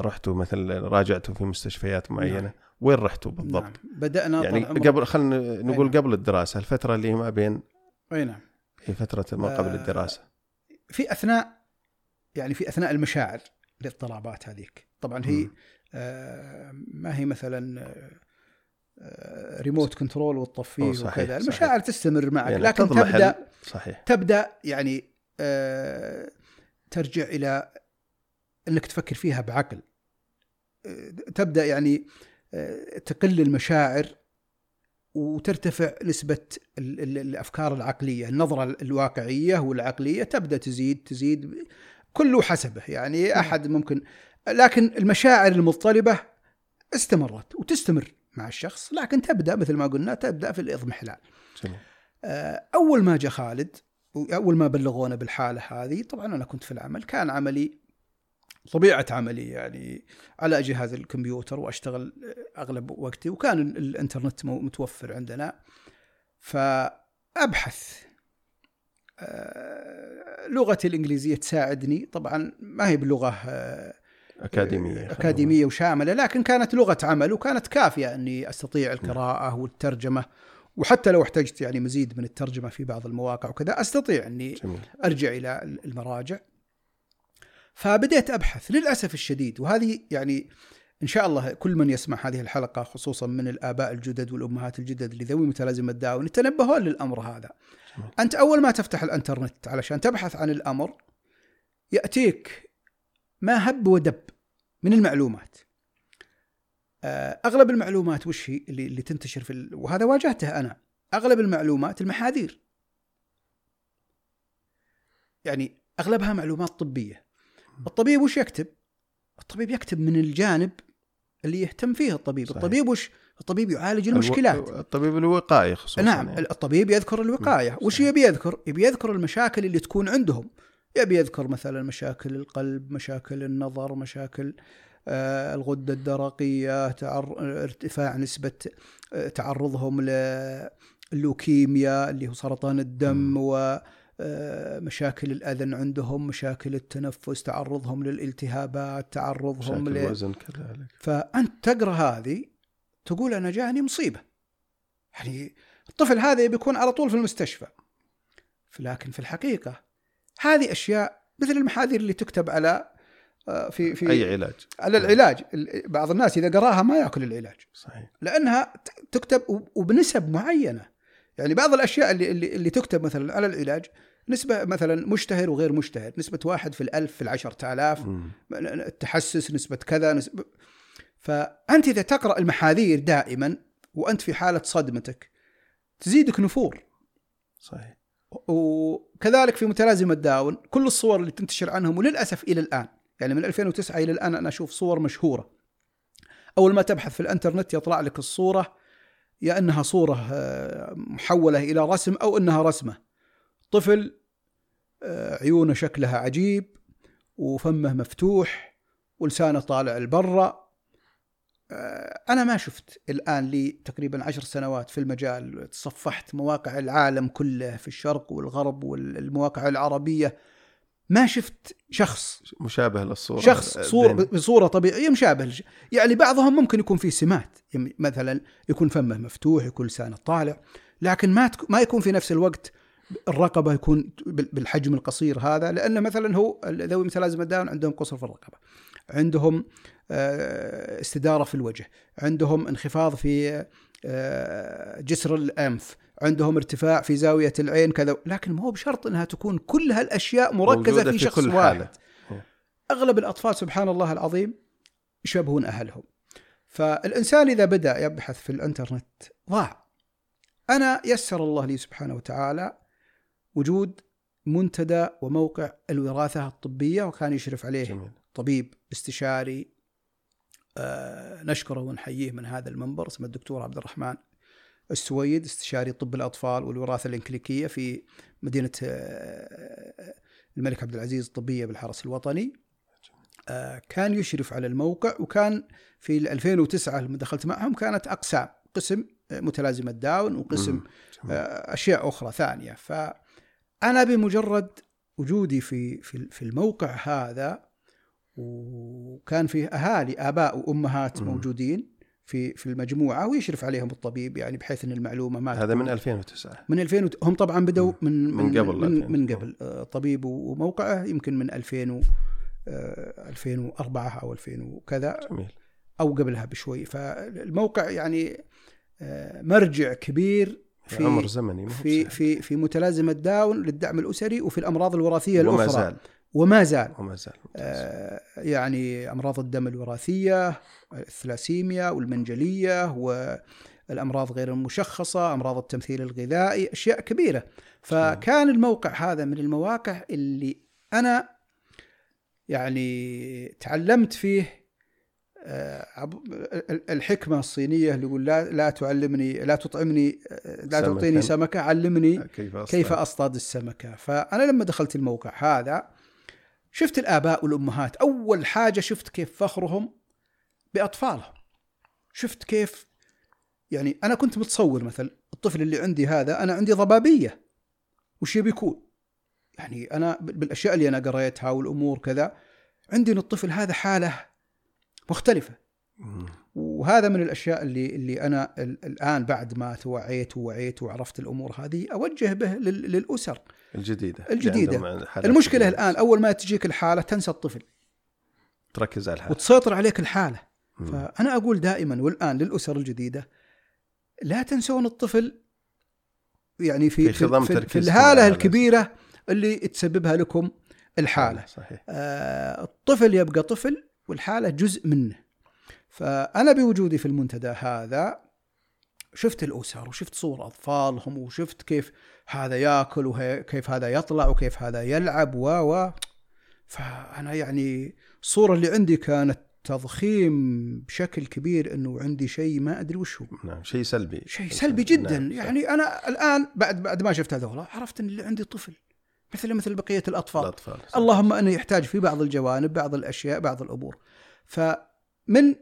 رحتوا مثلا راجعتوا في مستشفيات معينة. نعم. وين رحتوا بالضبط؟ نعم. بدأنا يعني قبل خلينا نقول نعم. قبل الدراسة الفترة اللي ما بين أي نعم هي فترة ما قبل آه، الدراسة في أثناء يعني في أثناء المشاعر الاضطرابات هذيك طبعا هي. آه، ما هي مثلا آه، ريموت كنترول وتطفيه صحيح، وكذا صحيح. المشاعر تستمر معك يعني لكن. تبدأ صحيح تبدأ يعني آه، ترجع إلى إنك تفكر فيها بعقل آه، تبدأ يعني آه، تقل المشاعر وترتفع نسبة ال- ال- الأفكار العقلية. النظرة الواقعية والعقلية تبدأ تزيد تزيد كله حسبه. يعني أحد ممكن لكن المشاعر المضطربة استمرت وتستمر مع الشخص لكن تبدأ مثل ما قلنا تبدأ في الاضمحلال جميل آه، أول ما جاء خالد اول ما بلغونا بالحالة هذه طبعا أنا كنت في العمل كان عملي طبيعة عملي يعني. على جهاز الكمبيوتر وأشتغل أغلب وقتي وكان الإنترنت متوفر عندنا. فأبحث. آه، لغتي الإنجليزية تساعدني. طبعا ما هي بلغة آه، أكاديمية أكاديمية وشاملة لكن كانت لغة عمل وكانت كافية إني أستطيع القراءة والترجمة. وحتى لو احتجت يعني مزيد من الترجمة في بعض المواقع وكذا أستطيع إني جميل. أرجع إلى المراجع. فبديت أبحث للأسف الشديد وهذه يعني إن شاء الله كل من يسمع هذه الحلقة خصوصا من الآباء الجدد والأمهات الجدد لذوي متلازمه داون يتنبهون للأمر هذا. أنت أول ما تفتح الإنترنت علشان تبحث عن الأمر يأتيك ما هب ودب من المعلومات. آه، أغلب المعلومات وش هي اللي, اللي تنتشر في ال... وهذا واجهته أنا. أغلب المعلومات المحاذير. يعني أغلبها معلومات طبية. الطبيب وش يكتب؟ الطبيب يكتب من الجانب اللي يهتم فيه الطبيب، صحيح. الطبيب وش؟ الطبيب يعالج المشكلات. ألو... الطبيب الوقائي خصوصا نعم يعني. الطبيب يذكر الوقايه، نعم، وش صحيح. يبي يذكر؟ يبي يذكر المشاكل اللي تكون عندهم. يبي يذكر مثلا مشاكل القلب، مشاكل النظر، مشاكل آه، الغدة الدرقية، تعر... ارتفاع نسبة آه، تعرضهم للوكيميا اللي هو سرطان الدم مم. و مشاكل الأذن عندهم، مشاكل التنفس، تعرضهم للالتهابات، تعرضهم مشاكل ل... الوزن كذلك. فأنت تقرأ هذه تقول أنا جاني مصيبة. يعني الطفل هذا بيكون على طول في المستشفى. لكن في الحقيقة هذه أشياء مثل المحاذير اللي تكتب على آه، في في أي علاج. على العلاج. ال- بعض الناس إذا قراها ما يأكل العلاج. صحيح. لأنها تكتب وب- وبنسب معينة. يعني بعض الأشياء اللي اللي, اللي تكتب مثلا على العلاج نسبة مثلا مشتهر وغير مشتهر. نسبة واحد في الألف في العشرة آلاف. التحسس نسبة كذا نسبة فأنت إذا تقرأ المحاذير دائما وأنت في حالة صدمتك تزيدك نفور. صحيح. وكذلك في متلازمة داون كل الصور اللي تنتشر عنهم وللأسف إلى الآن. يعني من 2009 إلى الآن أنا أشوف صور مشهورة. أول ما تبحث في الأنترنت يطلع لك الصورة يا أنها صورة آه، محولة إلى رسم أو أنها رسمة. طفل آه، عيونه شكلها عجيب وفمه مفتوح ولسانه طالع لبرا. آه، أنا ما شفت الآن لي تقريبا عشر سنوات في المجال. تصفحت مواقع العالم كله في الشرق والغرب والمواقع العربية. ما شفت شخص مشابه للصورة. شخص صور بين- بصورة طبيعية مشابه يعني بعضهم ممكن يكون فيه سمات مثلا يكون فمه مفتوح يكون لسانه طالع لكن ما ما يكون في نفس الوقت الرقبة يكون بال- بالحجم القصير هذا لأن مثلا هو ذوي متلازمة داون عندهم قصر في الرقبة. عندهم آه، استدارة في الوجه. عندهم انخفاض في آه، جسر الأنف. عندهم ارتفاع في زاوية العين كذا. لكن ما هو بشرط أنها تكون كل هالأشياء مركزة موجودة في في شخص كل واحد. حالة. أغلب الأطفال سبحان الله العظيم يشبهون أهلهم. فالإنسان إذا بدأ يبحث في الإنترنت ضاع أنا يسر الله لي سبحانه وتعالى وجود منتدى وموقع الوراثة الطبية وكان يشرف عليه جميل طبيب استشاري آه، نشكره ونحييه من هذا المنبر اسمه الدكتور عبد الرحمن السويد استشاري طب الأطفال والوراثة الإنكليكية في مدينة آه، الملك عبد العزيز الطبيه بالحرس الوطني آه، كان يشرف على الموقع وكان في 2009 لما دخلت معهم كانت أقسام قسم آه، متلازمة داون وقسم مم. جميل. آه، أشياء فانا بمجرد وجودي في في في الموقع هذا وكان فيه أهالي آباء وأمهات. موجودين في في المجموعة ويشرف عليهم الطبيب يعني بحيث إن المعلومة ما هذا من 2009 من 2000 وت- هم طبعا بدوا من من قبل من, 2000. من قبل آه، طبيب وموقعه يمكن من 2000 و آه، 2004 أو 2000 وكذا جميل. أو قبلها بشوي. فالموقع يعني آه، مرجع كبير في عمر زمني ما في. في في متلازمة داون للدعم الأسري وفي الأمراض الوراثية وما الأخرى. زال. وما زال. وما زال. آه، يعني أمراض الدم الوراثية الثلاسيميا والمنجلية والأمراض غير المشخصة أمراض التمثيل الغذائي أشياء كبيرة. فكان الموقع هذا من المواقع اللي أنا يعني تعلمت فيه آه، عب- ال- الحكمة الصينية اللي يقول لا لا تعلمني لا تطعمني لا. تعطيني سمكة علمني كيف أصطاد؟ كيف أصطاد السمكة. فأنا لما دخلت الموقع هذا شفت الآباء والأمهات. أول حاجة شفت كيف فخرهم بأطفالهم. شفت كيف يعني أنا كنت متصور مثلا الطفل اللي عندي هذا أنا عندي ضبابية. وش يبي يكون؟ يعني أنا بال- بالأشياء اللي أنا قريتها والأمور كذا عندي الطفل هذا حالة مختلفة. وهذا من الأشياء اللي اللي أنا ال- الآن بعد ما توعيت ووعيت وعرفت الأمور هذه أوجه به لل- للأسر الجديدة الجديدة. اللي عندهم حالات المشكلة جديدة. الآن أول ما تجيك الحالة تنسى الطفل تركز على الحال وتسيطر عليك الحالة مم. فأنا أقول دائما والآن للأسر الجديدة لا تنسون الطفل يعني في في خضم في, في, الهالة. الكبيرة اللي تسببها لكم الحالة صحيح آه، الطفل يبقى طفل والحالة جزء منه. فأنا بوجودي في المنتدى هذا شفت الأسر وشفت صور أطفالهم وشفت كيف هذا يأكل وكيف هذا يطلع وكيف هذا يلعب و و. فأنا يعني الصورة اللي عندي كانت تضخيم بشكل كبير إنه عندي شيء ما أدري وش هو. نعم شيء سلبي. شيء سلبي جدا. نعم. يعني أنا الآن بعد بعد ما شفت هذول عرفت إن اللي عندي طفل. مثل مثل بقية الأطفال الأطفال صح. اللهم انه يحتاج في بعض الجوانب بعض الأشياء بعض الأمور فمن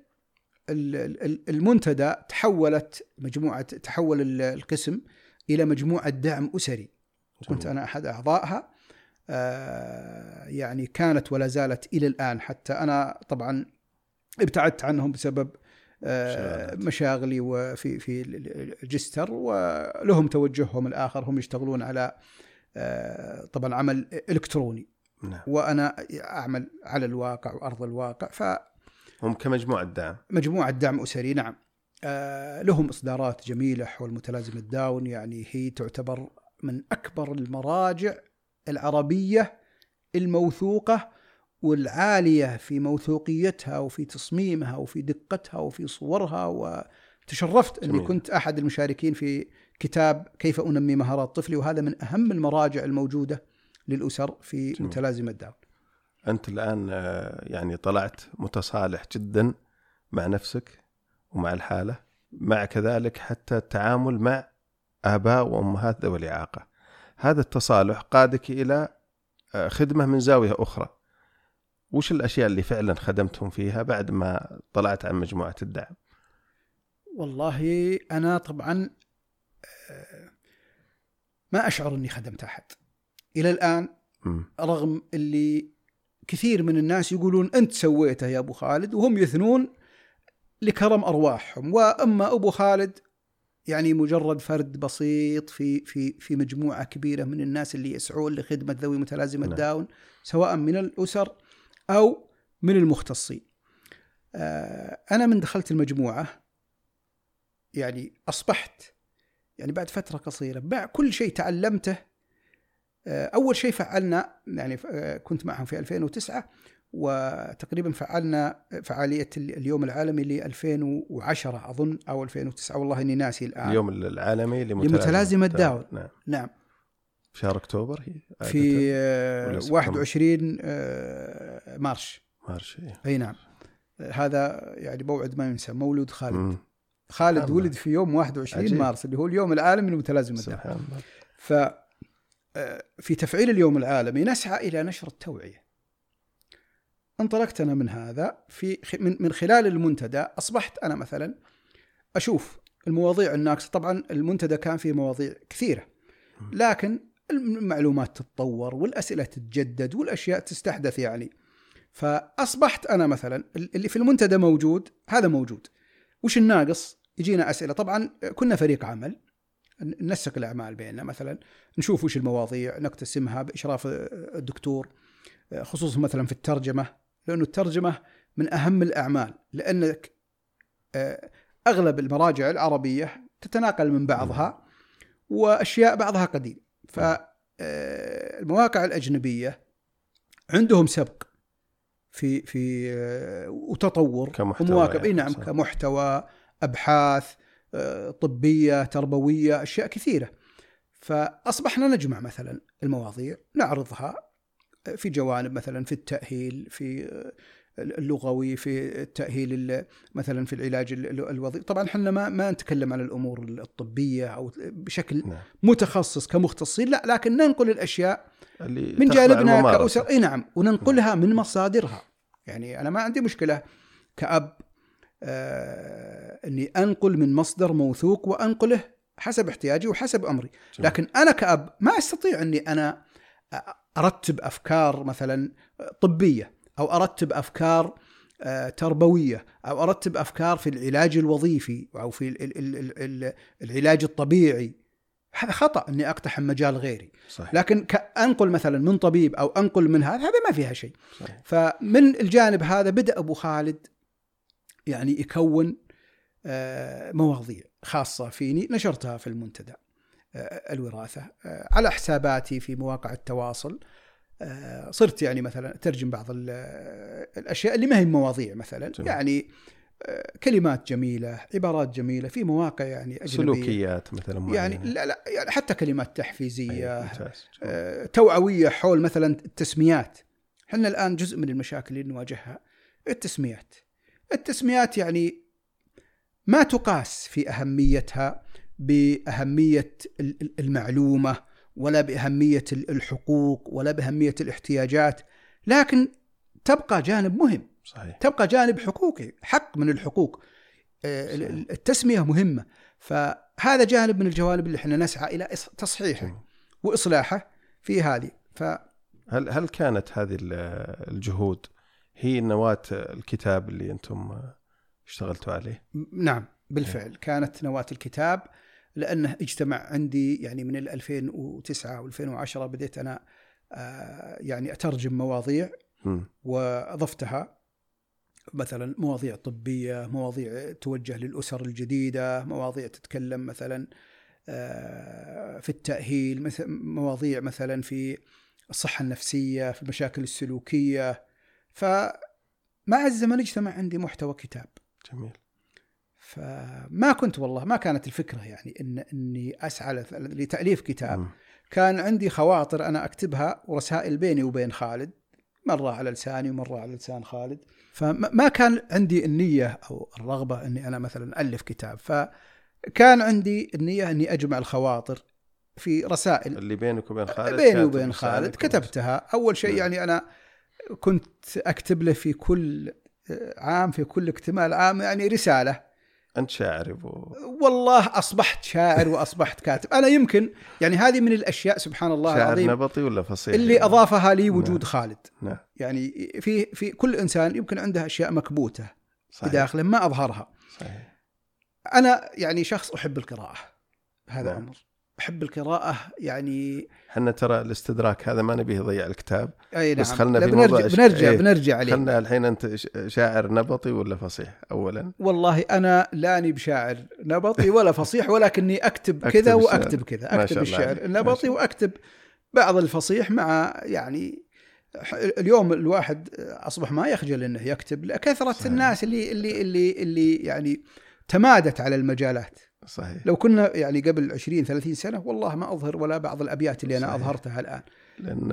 ال- ال- المنتدى تحولت مجموعة تحول ال- القسم إلى مجموعة دعم أسري كنت جميل. أنا أحد أعضائها آه، يعني كانت ولا زالت إلى الآن حتى أنا طبعا ابتعدت عنهم بسبب آه، مشاغلات. مشاغلي وفي في الجستر ولهم توجههم الآخر هم يشتغلون على طبعا عمل إلكتروني. نعم. وأنا أعمل على الواقع وأرض الواقع. هم كمجموعة دعم. فمجموعه دعم أسري نعم. آه، لهم إصدارات جميلة حول متلازمة داون يعني هي تعتبر من أكبر المراجع العربية الموثوقة والعالية في موثوقيتها وفي تصميمها وفي دقتها وفي صورها. وتشرفت إني. كنت أحد المشاركين في كتاب كيف أنمي مهارات طفلي وهذا من أهم المراجع الموجودة للأسر في جميل. متلازمة داون أنت الآن آه، يعني طلعت متصالح جدا مع نفسك ومع الحالة مع كذلك حتى التعامل مع آباء وأمهات ذوي الإعاقة. هذا التصالح قادك إلى آه، خدمة من زاوية أخرى. وش الأشياء اللي فعلا خدمتهم فيها بعد ما طلعت عن مجموعة الدعم؟ والله أنا طبعا ما أشعر إني خدمت أحد إلى الآن. رغم اللي كثير من الناس يقولون أنت سويته يا أبو خالد وهم يثنون لكرم أرواحهم وأما أبو خالد يعني مجرد فرد بسيط في في في مجموعة كبيرة من الناس اللي يسعون لخدمة ذوي متلازمة نعم. داون سواء من الأسر أو من المختصين. آه، أنا من دخلت المجموعة يعني أصبحت يعني بعد فترة قصيرة بعد كل شيء تعلمته آه، أول شيء فعلنا يعني آه، كنت معهم في 2009 وتقريبا فعلنا فعالية اليوم العالمي ل 2010 أظن أو 2009 والله إني ناسي الآن اليوم العالمي لمتلازمة داون. نعم نعم في شهر أكتوبر هي؟ في آه، ولا سبتمبر؟ 21 آه، March March إيه. أي نعم هذا يعني موعد ما ينسى مولود خالد مم. خالد الله. ولد في يوم 21 عجيب. مارس اللي هو اليوم العالمي لمتلازمه سبحان الله. ف آه، في تفعيل اليوم العالمي نسعى إلى نشر التوعية. انطلقت أنا من هذا في من من خلال المنتدى. أصبحت أنا مثلا أشوف المواضيع الناقصة. طبعا المنتدى كان فيه مواضيع كثيرة. لكن المعلومات تتطور والأسئلة تتجدد والأشياء تستحدث يعني. فأصبحت أنا مثلا اللي في المنتدى موجود هذا موجود. وش الناقص؟ يجينا أسئلة. طبعا كنا فريق عمل. ننسق الأعمال بيننا. مثلا نشوف وش المواضيع نقتسمها بإشراف الدكتور. خصوصا مثلا في الترجمة لأنه الترجمة من أهم الأعمال. لأنك آه، أغلب المراجع العربية تتناقل من بعضها وأشياء بعضها قديم فالمواقع الأجنبية عندهم سبق. في في آه، وتطور كمحتوى ومواكب يعني، إي نعم صح. كمحتوى أبحاث آه، طبية تربوية أشياء كثيرة فأصبحنا نجمع مثلا المواضيع نعرضها في جوانب مثلا في التأهيل في اللغوي في التاهيل ال- مثلا في العلاج ال- الوظيفي. طبعا إحنا ما ما نتكلم عن الأمور الطبية أو بشكل نعم. متخصص كمختصين لا لكن ننقل الأشياء اللي من جانبنا. كأسر. إي نعم وننقلها من مصادرها. يعني أنا ما عندي مشكلة كأب آه إني أنقل من مصدر موثوق وأنقله حسب احتياجي وحسب أمري. جميل. لكن أنا كأب ما أستطيع إني أنا أرتب أفكار مثلا طبية. أو أرتب أفكار آه، تربوية أو أرتب أفكار في العلاج الوظيفي أو في ال- ال- ال- ال- العلاج الطبيعي. هذا خطأ إني أقتحم مجال غيري. صحيح. لكن أنقل مثلا من طبيب أو أنقل من هذا هذا ما فيها شيء. صحيح. فمن الجانب هذا بدأ أبو خالد يعني يكون آه، مواضيع خاصة فيني نشرتها في المنتدى آه، الوراثة على حساباتي في مواقع التواصل صرت يعني مثلا أترجم بعض ال- الأشياء اللي ما هي مواضيع مثلا جميل. يعني آه، كلمات جميلة عبارات جميلة في مواقع يعني أجنبية سلوكيات مثلا معينة. يعني لا لا يعني حتى كلمات تحفيزية. آه، توعوية حول مثلا التسميات إحنا الآن جزء من المشاكل اللي نواجهها التسميات التسميات يعني ما تقاس في أهميتها بأهمية ال- ال- المعلومة ولا بأهمية ال- الحقوق ولا بأهمية الاحتياجات لكن تبقى جانب مهم. صحيح. تبقى جانب حقوقي حق من الحقوق. آه، ال- التسمية مهمة. فهذا جانب من الجوانب اللي إحنا نسعى إلى تصحيحه. وإصلاحه في هذه. ف هل هل كانت هذه ال- الجهود هي نواة الكتاب اللي أنتم اشتغلتوا عليه؟ نعم بالفعل. كانت نواة الكتاب لأنه اجتمع عندي يعني من ال 2009 و 2010 بديت أنا آه، يعني أترجم مواضيع. وأضفتها مثلا مواضيع طبية، مواضيع توجه للأسر الجديدة، مواضيع تتكلم مثلا آه، في التأهيل، مواضيع مثلا في الصحة النفسية، في المشاكل السلوكية. فمع الزمن اجتمع عندي محتوى كتاب. جميل فما كنت والله ما كانت الفكرة يعني إن إني أسعى لت- لتأليف كتاب. كان عندي خواطر أنا أكتبها ورسائل بيني وبين خالد مرة على لساني ومرة على لسان خالد فما ما كان عندي النية أو الرغبة إني أنا مثلا ألف كتاب فكان عندي النية إني أجمع الخواطر في رسائل اللي بينك وبين خالد بيني وبين خالد. كتبتها أول شيء. يعني أنا كنت أكتب له في كل عام في كل اكتمال عام يعني رسالة أنت شاعر أبو. والله أصبحت شاعر وأصبحت كاتب. أنا يمكن يعني هذه من الأشياء سبحان الله شاعر العظيم نبطي ولا فصيح؟ اللي أضافها لي نعم. وجود خالد. نعم. يعني في في كل إنسان يمكن عنده أشياء مكبوتة صحيح. بداخله ما أظهرها. صحيح. أنا يعني شخص أحب القراءة هذا نعم. أمر. احب القراءة يعني إحنا ترى الاستدراك هذا ما نبيه يضيع الكتاب أي نعم بس خلنا في بنرجع موضوع بنرجع إيه. بنرجع عليه خلنا الحين أنت شاعر نبطي ولا فصيح اولا والله أنا لاني بشاعر نبطي ولا فصيح ولكني أكتب كذا. وأكتب كذا أكتب الشعر النبطي. وأكتب بعض الفصيح مع يعني اليوم الواحد أصبح ما يخجل إنه يكتب لكثرة. الناس اللي اللي اللي اللي يعني تمادت على المجالات صحيح لو كنا يعني قبل 20 30 سنة والله ما أظهر ولا بعض الأبيات اللي أنا صحيح. أظهرتها الآن لأن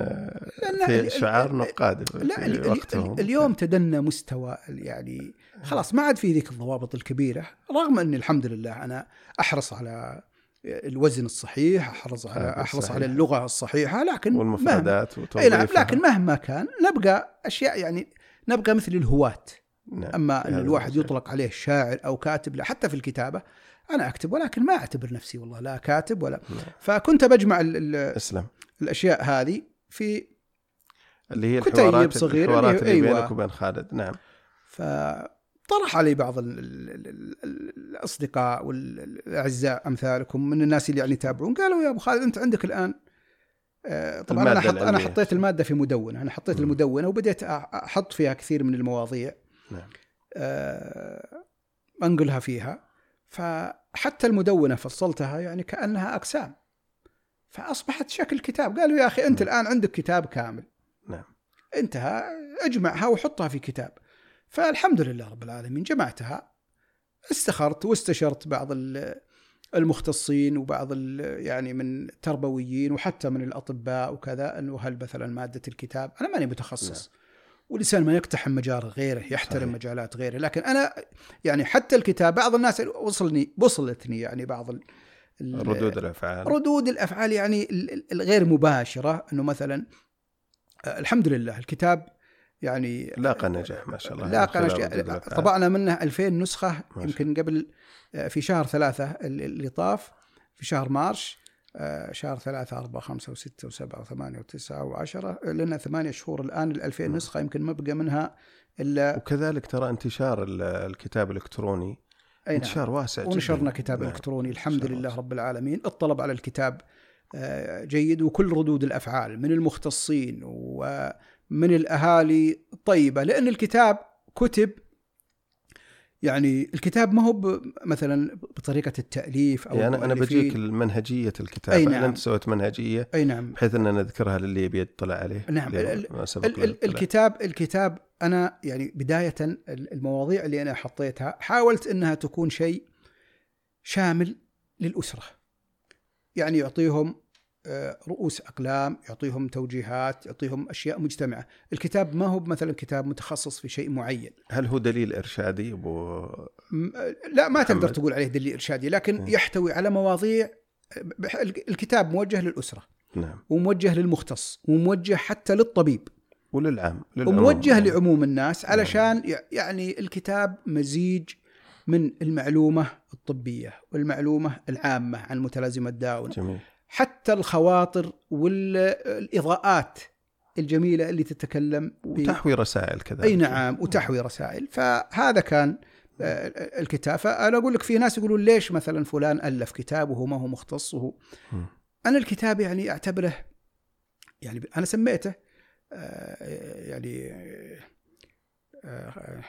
لأن في شعار نقاد لا في وقتهم اليوم تدنى مستوى يعني خلاص ما عاد في ذيك الضوابط الكبيرة رغم اني الحمد لله أنا أحرص على الوزن الصحيح أحرص على أحرص صحيح. على اللغة الصحيحة لكن مهما والمفردات أي نعم لكن مهما كان نبقى أشياء يعني نبقى مثل الهواة نعم. أما أن الواحد. يطلق عليه شاعر أو كاتب لا حتى في الكتابة أنا أكتب ولكن ما أعتبر نفسي والله لا كاتب ولا نعم. فكنت بجمع ال- اسلم الأشياء هذه في اللي هي الحوارات صغير الحوارات اللي- اللي أيوة. بينك وبين خالد نعم فطرح علي بعض ال ال ال ال الأصدقاء والأعزاء أمثالكم من الناس اللي يعني يتابعون قالوا يا أبو خالد أنت عندك الآن آه، طبعا أنا حط أنا. حطيت المادة في مدونة أنا حطيت مم. المدونة وبديت أحط فيها كثير من المواضيع نعم آه، أنقلها فيها فحتى المدونة فصلتها يعني كأنها أقسام. فأصبحت شكل كتاب. قالوا يا أخي أنت نعم. الآن عندك كتاب كامل. نعم. انتهى اجمعها وحطها في كتاب. فالحمد لله رب العالمين جمعتها. استخرت واستشرت بعض ال- المختصين وبعض يعني من التربويين وحتى من الأطباء وكذا أنه هل مثلا مادة الكتاب؟ أنا ماني متخصص. والانسان ما يقتحم مجال غيره يحترم صحيح. مجالات غيره لكن أنا يعني حتى الكتاب بعض الناس وصلني وصلتني يعني بعض ال- ردود الأفعال ردود الأفعال يعني ال- ال- الغير مباشرة إنه مثلا آه، الحمد لله الكتاب يعني لاقى نجاح ما شاء الله لاقى نجاح. طبعنا منه 2000 نسخة يمكن قبل آه، في شهر ثلاثة ال- اللي طاف في شهر مارش آه، شهر ثلاثة أربعة خمسة وستة وسبعة وثمانية وتسعة وعشرة لنا ثمانية شهور الآن ال 2000 نعم. نسخة يمكن ما بقى منها إلا وكذلك ترى انتشار ال- الكتاب الإلكتروني أي نعم. انتشار واسع جدا ونشرنا كتاب نعم. إلكتروني الحمد لله واسع. رب العالمين الطلب على الكتاب آه، جيد وكل ردود الأفعال من المختصين ومن الأهالي طيبة لأن الكتاب كتب يعني الكتاب ما هو مثلا بطريقة التأليف أو يعني أنا. بجيك منهجيه الكتاب أي نعم. أنت سويت منهجية أي نعم بحيث أن نذكرها للي يبي يطلع عليه نعم. ال- سبق ال-. الكتاب الكتاب أنا يعني بداية ال- المواضيع اللي أنا حطيتها حاولت إنها تكون شيء شامل للأسرة. يعني يعطيهم رؤوس أقلام، يعطيهم توجيهات، يعطيهم أشياء مجتمعة. الكتاب ما هو مثلا كتاب متخصص في شيء معين. هل هو دليل إرشادي أبو م- لا ما تقدر. تقول عليه دليل إرشادي، لكن م. يحتوي على مواضيع الكتاب موجه للأسرة نعم وموجه للمختص وموجه حتى للطبيب. وللعام. وموجه يعني. لعموم الناس علشان ي- يعني الكتاب مزيج من المعلومة الطبية والمعلومة العامة عن متلازمة داون جميل حتى الخواطر والإضاءات الجميلة اللي تتكلم وتحوي رسائل كذلك. أي نعم وتحوي رسائل. فهذا كان آه، الكتاب. فأنا أقول لك في ناس يقولون ليش مثلا فلان ألف كتاب وهو ما هو مختص. أنا الكتاب يعني أعتبره يعني أنا سميته آه، يعني آه،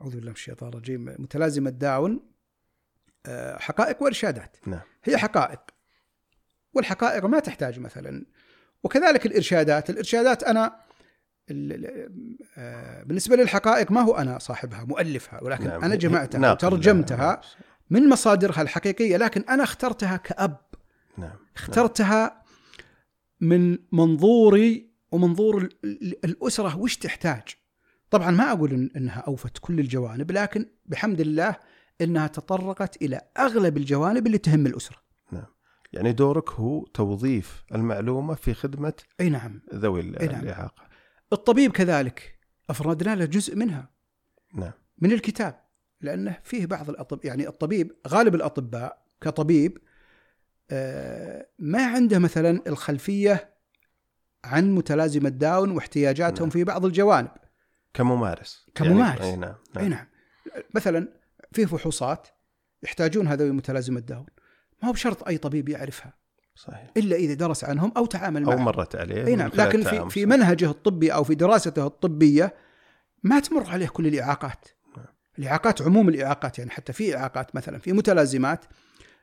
أعوذ بالله من الشيطان الرجيم متلازمة داون. حقائق وإرشادات. نعم. هي حقائق. والحقائق ما تحتاج مثلا. وكذلك الإرشادات. الإرشادات أنا آه، بالنسبة للحقائق ما هو أنا صاحبها مؤلفها ولكن نعم. أنا جمعتها ناقل. وترجمتها. من مصادرها الحقيقية لكن أنا اخترتها كأب. نعم. اخترتها من منظوري ومنظور ال- ال- الأسرة وش تحتاج. طبعا ما أقول إنها أوفت كل الجوانب لكن بحمد الله إنها تطرقت إلى أغلب الجوانب اللي تهم الأسرة. يعني دورك هو توظيف المعلومة في خدمة أي نعم. ذوي أي نعم. الإعاقة. الطبيب كذلك أفردنا له جزء منها. نعم. من الكتاب لأنه فيه بعض الاطباء يعني الطبيب غالب الأطباء كطبيب آه، ما عنده مثلا الخلفية عن متلازمة داون واحتياجاتهم نعم. في بعض الجوانب. كممارس. كممارس. يعني اي نعم. أي نعم. مثلا في فحوصات يحتاجون ذوي متلازمة داون ما هو بشرط أي طبيب يعرفها صحيح إلا إذا درس عنهم أو تعامل أو معهم مرت عليه أي نعم لكن في. في منهجه الطبي أو في دراسته الطبية ما تمر عليه كل الإعاقات نعم. الإعاقات عموم الإعاقات يعني حتى في إعاقات مثلا في متلازمات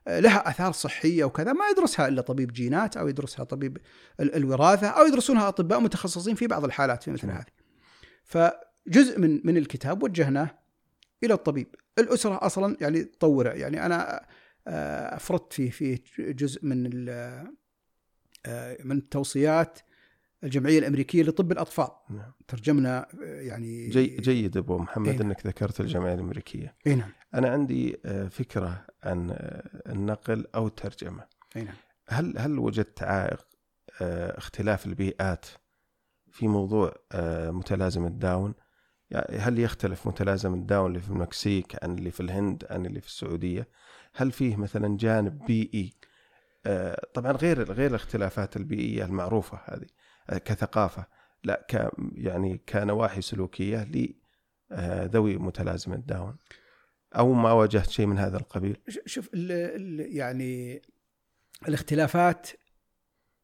آه، لها آثار صحية وكذا ما يدرسها إلا طبيب جينات أو يدرسها طبيب ال- الوراثة أو يدرسونها أطباء متخصصين في بعض الحالات في مثل نعم. هذه. فجزء من من الكتاب وجهناه إلى الطبيب، الأسرة أصلا يعني تطور يعني أنا آه، افردت في في جزء من آه، من التوصيات الجمعية الأمريكية لطب الأطفال. نعم. ترجمنا آه، يعني جي جيد أبو محمد إي نعم. إنك ذكرت الجمعية الأمريكية. اي نعم. أنا عندي فكرة عن النقل أو الترجمة. اي نعم. هل هل وجدت عائق اختلاف البيئات في موضوع متلازمة داون؟ هل يختلف متلازمه داون اللي في المكسيك عن اللي في الهند عن اللي في السعودية؟ هل فيه مثلا جانب بيئي آه، طبعا غير غير الاختلافات البيئيه المعروفة هذه آه، كثقافة لا ك يعني كنواحي سلوكية لذوي متلازمه داون أو ما واجهت شيء من هذا القبيل؟ شوف ال ال يعني الاختلافات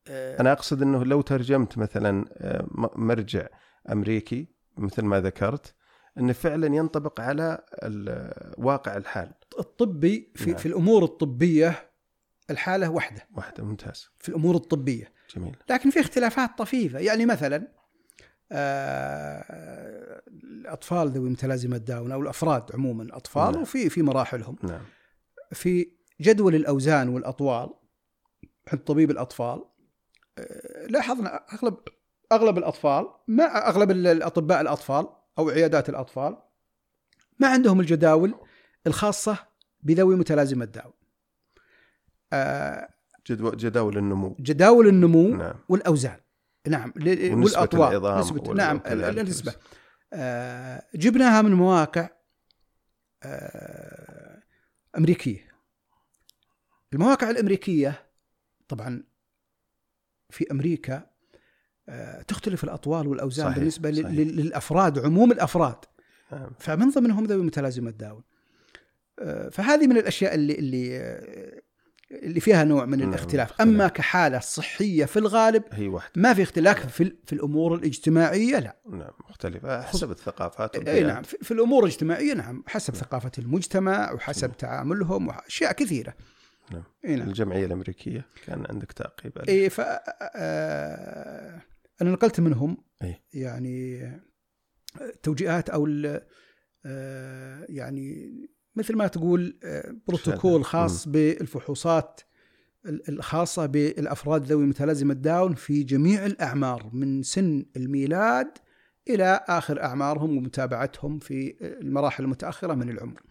آه، أنا أقصد إنه لو ترجمت مثلا آه، مرجع أمريكي مثل ما ذكرت إنه فعلا ينطبق على واقع الحال. الطبي في نعم. في الأمور الطبية الحالة واحدة واحدة ممتاز. في الأمور الطبية. جميل. لكن في اختلافات طفيفة. يعني مثلا آه، الأطفال ذوي متلازمة داون أو الأفراد عموما أطفال نعم. وفي في مراحلهم. نعم. في جدول الأوزان والأطوال عند طبيب الأطفال آه، لاحظنا أغلب أغلب الأطفال ما أغلب الأطباء الأطفال أو عيادات الأطفال ما عندهم الجداول الخاصة بذوي متلازمة داون. آه جداول النمو. جداول النمو نعم. والأوزان. نعم والاطوال نسبة نعم. النسبة. آه جبناها من مواقع آه أمريكية. المواقع الأمريكية طبعا في أمريكا تختلف الأطوال والأوزان صحيح، بالنسبة صحيح. لل- للأفراد عموم الأفراد. نعم. فمن ضمنهم ذوي متلازمه داون آه، فهذه من الأشياء اللي اللي آه، اللي فيها نوع من نعم، الاختلاف. اختلاف. أما كحالة صحية في الغالب هي واحدة. ما في اختلاف في ال- في الأمور الاجتماعية لا. نعم مختلفة حسب الثقافات اي. نعم. في في الأمور الاجتماعية نعم. حسب ثقافة المجتمع وحسب تعاملهم واشياء كثيرة. نعم. اي نعم. الجمعية الأمريكية كان عندك تعقيب؟ اي ف آه، أنا نقلت منهم إي. يعني توجيهات أو آه، يعني مثل ما تقول آه، بروتوكول خاص بالفحوصات ال- الخاصه بالأفراد ذوي متلازمة داون في جميع الأعمار من سن الميلاد إلى آخر أعمارهم ومتابعتهم في المراحل المتأخرة من العمر.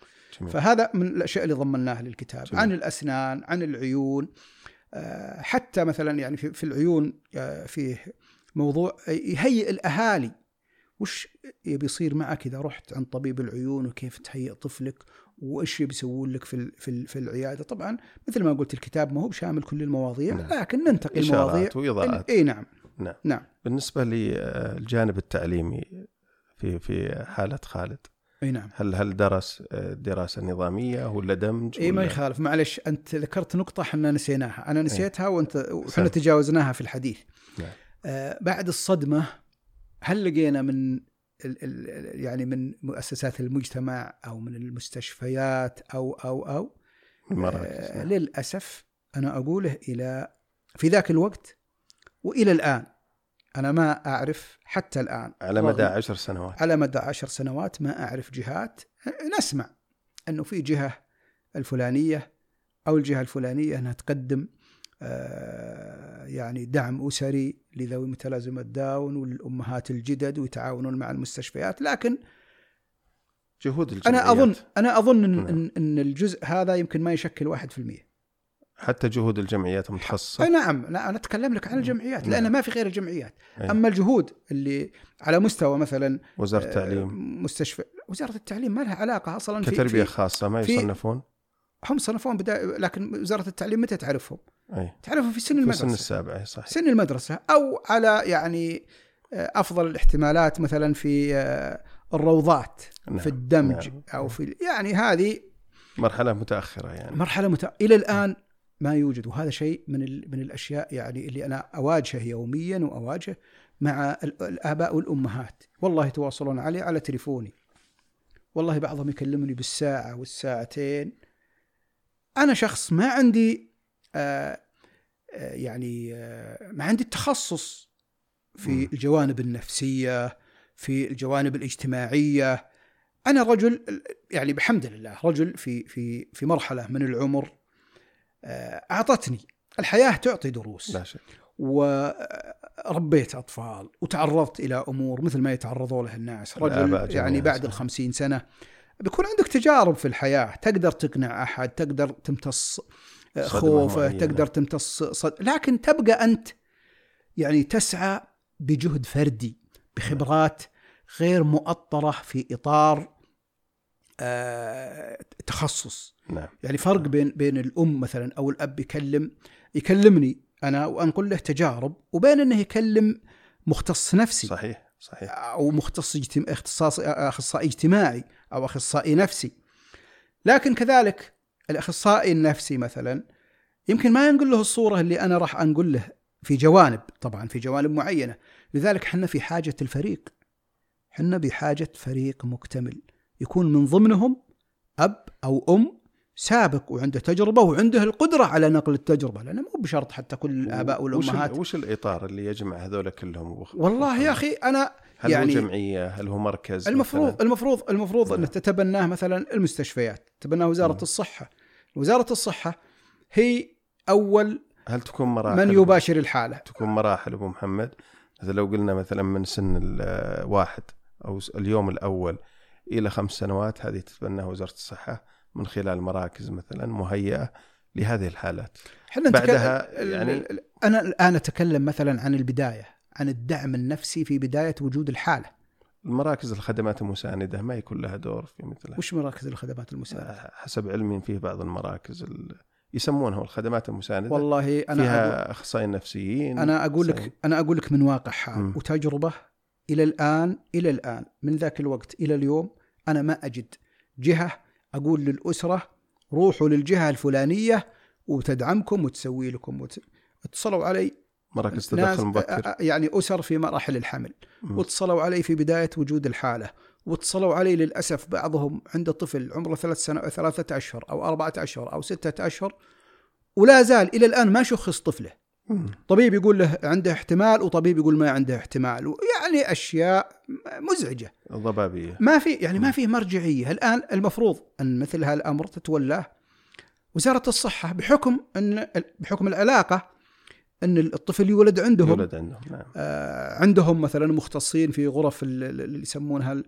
جميل. فهذا من الأشياء اللي ضمناها للكتاب جميل. عن الأسنان عن العيون آه، حتى مثلا يعني في العيون فيه موضوع يهيئ الأهالي. وش يبي يصير معك إذا رحت عند طبيب العيون وكيف تهيئ طفلك؟ وإيش يبي يسوون لك في في في العيادة؟ طبعا مثل ما قلت الكتاب ما هو بشامل كل المواضيع نعم. لكن ننتقي المواضيع. وإضاءات. إي نعم. نعم. نعم. بالنسبة للجانب التعليمي في في حالة خالد. إي نعم. هل هل درس آه، دراسة نظامية ولا دمج إي ما يخالف. معلش أنت ذكرت نقطة إحنا نسيناها. أنا نسيتها وأنت سهل. تجاوزناها في الحديث. نعم. آه بعد الصدمة هل لقينا من يعني من مؤسسات المجتمع أو من المستشفيات أو أو أو؟ آه نعم. للأسف أنا أقوله إلى في ذاك الوقت وإلى الآن. أنا ما أعرف حتى الآن. على مدى عشر سنوات. على مدى عشر سنوات ما أعرف جهات. نسمع أنه في جهة الفلانية أو الجهة الفلانية أنها تقدم يعني دعم أسري لذوي متلازمة داون والأمهات الجدد ويتعاونون مع المستشفيات لكن جهود الجمعيات أنا أظن أنا أظن نعم. أن, أن الجزء هذا يمكن ما يشكل 1% حتى جهود الجمعيات المتخصصة نعم لا أنا أتكلم لك عن الجمعيات نعم. لأن ما في غير الجمعيات. أما الجهود اللي على مستوى مثلا وزارة آه، التعليم مستشفى وزارة التعليم ما لها علاقة أصلا كتربية في خاصة ما يصنفون هم صنفون بداية لكن وزارة التعليم متى تعرفهم؟ أي. تعرفهم في سن في المدرسة. سن السابع أي صحيح. سن المدرسة أو على يعني آه، أفضل الاحتمالات مثلا في آه، الروضات نعم. في الدمج نعم. أو في يعني هذه مرحلة متأخرة يعني. مرحلة مت... إلى الآن ما يوجد وهذا شيء من ال... من الأشياء يعني اللي أنا أواجهه يوميا وأواجهه مع ال- الآباء والأمهات. والله يتواصلون علي على تليفوني. والله بعضهم يكلمني بالساعة والساعتين. أنا شخص ما عندي يعني آه ما عندي التخصص في. الجوانب النفسية في الجوانب الاجتماعية أنا رجل يعني بحمد لله رجل في في في مرحلة من العمر آه، أعطتني الحياة تعطي دروس لا شك وربيت أطفال وتعرضت إلى أمور مثل ما يتعرضوا لها الناس رجل يعني بعد. الخمسين سنة بيكون عندك تجارب في الحياة تقدر تقنع أحد تقدر تمتص آه، خوفه معينة. تقدر تمتص صد... لكن تبقى أنت يعني تسعى بجهد فردي بخبرات غير مؤطرة في إطار آه، تخصص. نعم. يعني فرق بين بين الأم مثلا أو الأب يكلم يكلمني أنا وانقل له تجارب وبين إنه يكلم مختص نفسي. صحيح صحيح. أو مختص. اختصاص أخصائي اجتماعي أو أخصائي نفسي. لكن كذلك الأخصائي النفسي مثلا يمكن ما ينقل له الصورة اللي أنا راح أنقل له في جوانب طبعا في جوانب معينة. لذلك إحنا في حاجة الفريق. إحنا بحاجة فريق مكتمل. يكون من ضمنهم أب أو أم سابق وعنده تجربة وعنده القدرة على نقل التجربة لأنه مو بشرط حتى كل الاباء وش والأمهات. ال- وش الإطار اللي يجمع هذول كلهم؟ والله يا أخي أنا هل يعني هو جمعية؟ هل هو مركز المفروض مثلاً؟ المفروض المفروض أن نعم. تتبناه مثلا المستشفيات تتبناه وزارة نعم. الصحة. وزارة الصحة هي أول هل تكون مراحل؟ من يباشر الحالة. تكون مراحل أبو محمد؟ مثلا لو قلنا مثلا من سن الواحد أو اليوم الأول إلى خمس سنوات هذه تتبناها وزارة الصحة. من خلال مراكز مثلا مهيئة لهذه الحالات إحنا بعدها يعني أنا الآن أتكلم مثلا عن البداية عن الدعم النفسي في بداية وجود الحالة المراكز الخدمات المساندة ما يكون لها دور في مثلها وش مراكز الخدمات المساندة؟ حسب علمي في بعض المراكز ال... يسمونها الخدمات المساندة والله أنا فيها. أخصائيين نفسيين أنا أقول لك أنا أقول لك من واقع حال وتجربة إلى الآن إلى الآن من ذاك الوقت إلى اليوم أنا ما أجد جهة أقول للأسرة روحوا للجهة الفلانية وتدعمكم وتسوي لكم وت... اتصلوا علي. مراكز تدخل مبكر. يعني أسر في مراحل الحمل. واتصلوا علي في بداية وجود الحالة. واتصلوا علي للأسف بعضهم عنده طفل عمره ثلاث سنة ثلاثة أشهر أو أربعة أشهر أو ستة أشهر ولا زال إلى الآن ما شخص طفله. طبيب يقول له عنده احتمال وطبيب يقول ما عنده احتمال. يعني أشياء مزعجة. ضبابية. ما في يعني ما في مرجعية. الآن المفروض أن مثل هالأمر تتولاه وزارة الصحة بحكم أن بحكم العلاقة أن الطفل يولد عندهم. يولد عندهم نعم. آه عندهم مثلا مختصين في غرف اللي يسمونها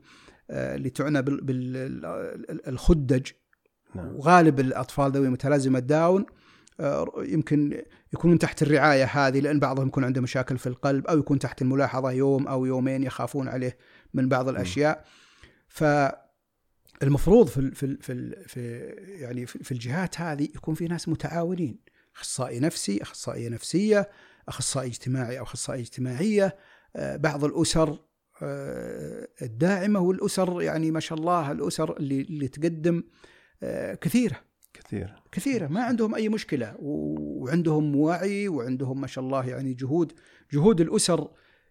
آه، اللي تعنى بالخدج نعم. وغالب الأطفال ذوي متلازمة داون آه يمكن يكونون تحت الرعاية هذه لأن بعضهم يكون عنده مشاكل في القلب أو يكون تحت الملاحظة يوم أو يومين يخافون عليه من بعض الأشياء. ف المفروض في في في, في يعني في الجهات هذه يكون في ناس متعاونين. أخصائي نفسي أخصائية نفسية أخصائي اجتماعي أو اخصائيه اجتماعية. آه، بعض الأسر آه، الداعمة والأسر يعني ما شاء الله الأسر اللي اللي تقدم آه، كثيرة. كثير. كثيرة ما عندهم أي مشكلة. وعندهم وعي وعندهم ما شاء الله يعني جهود جهود الأسر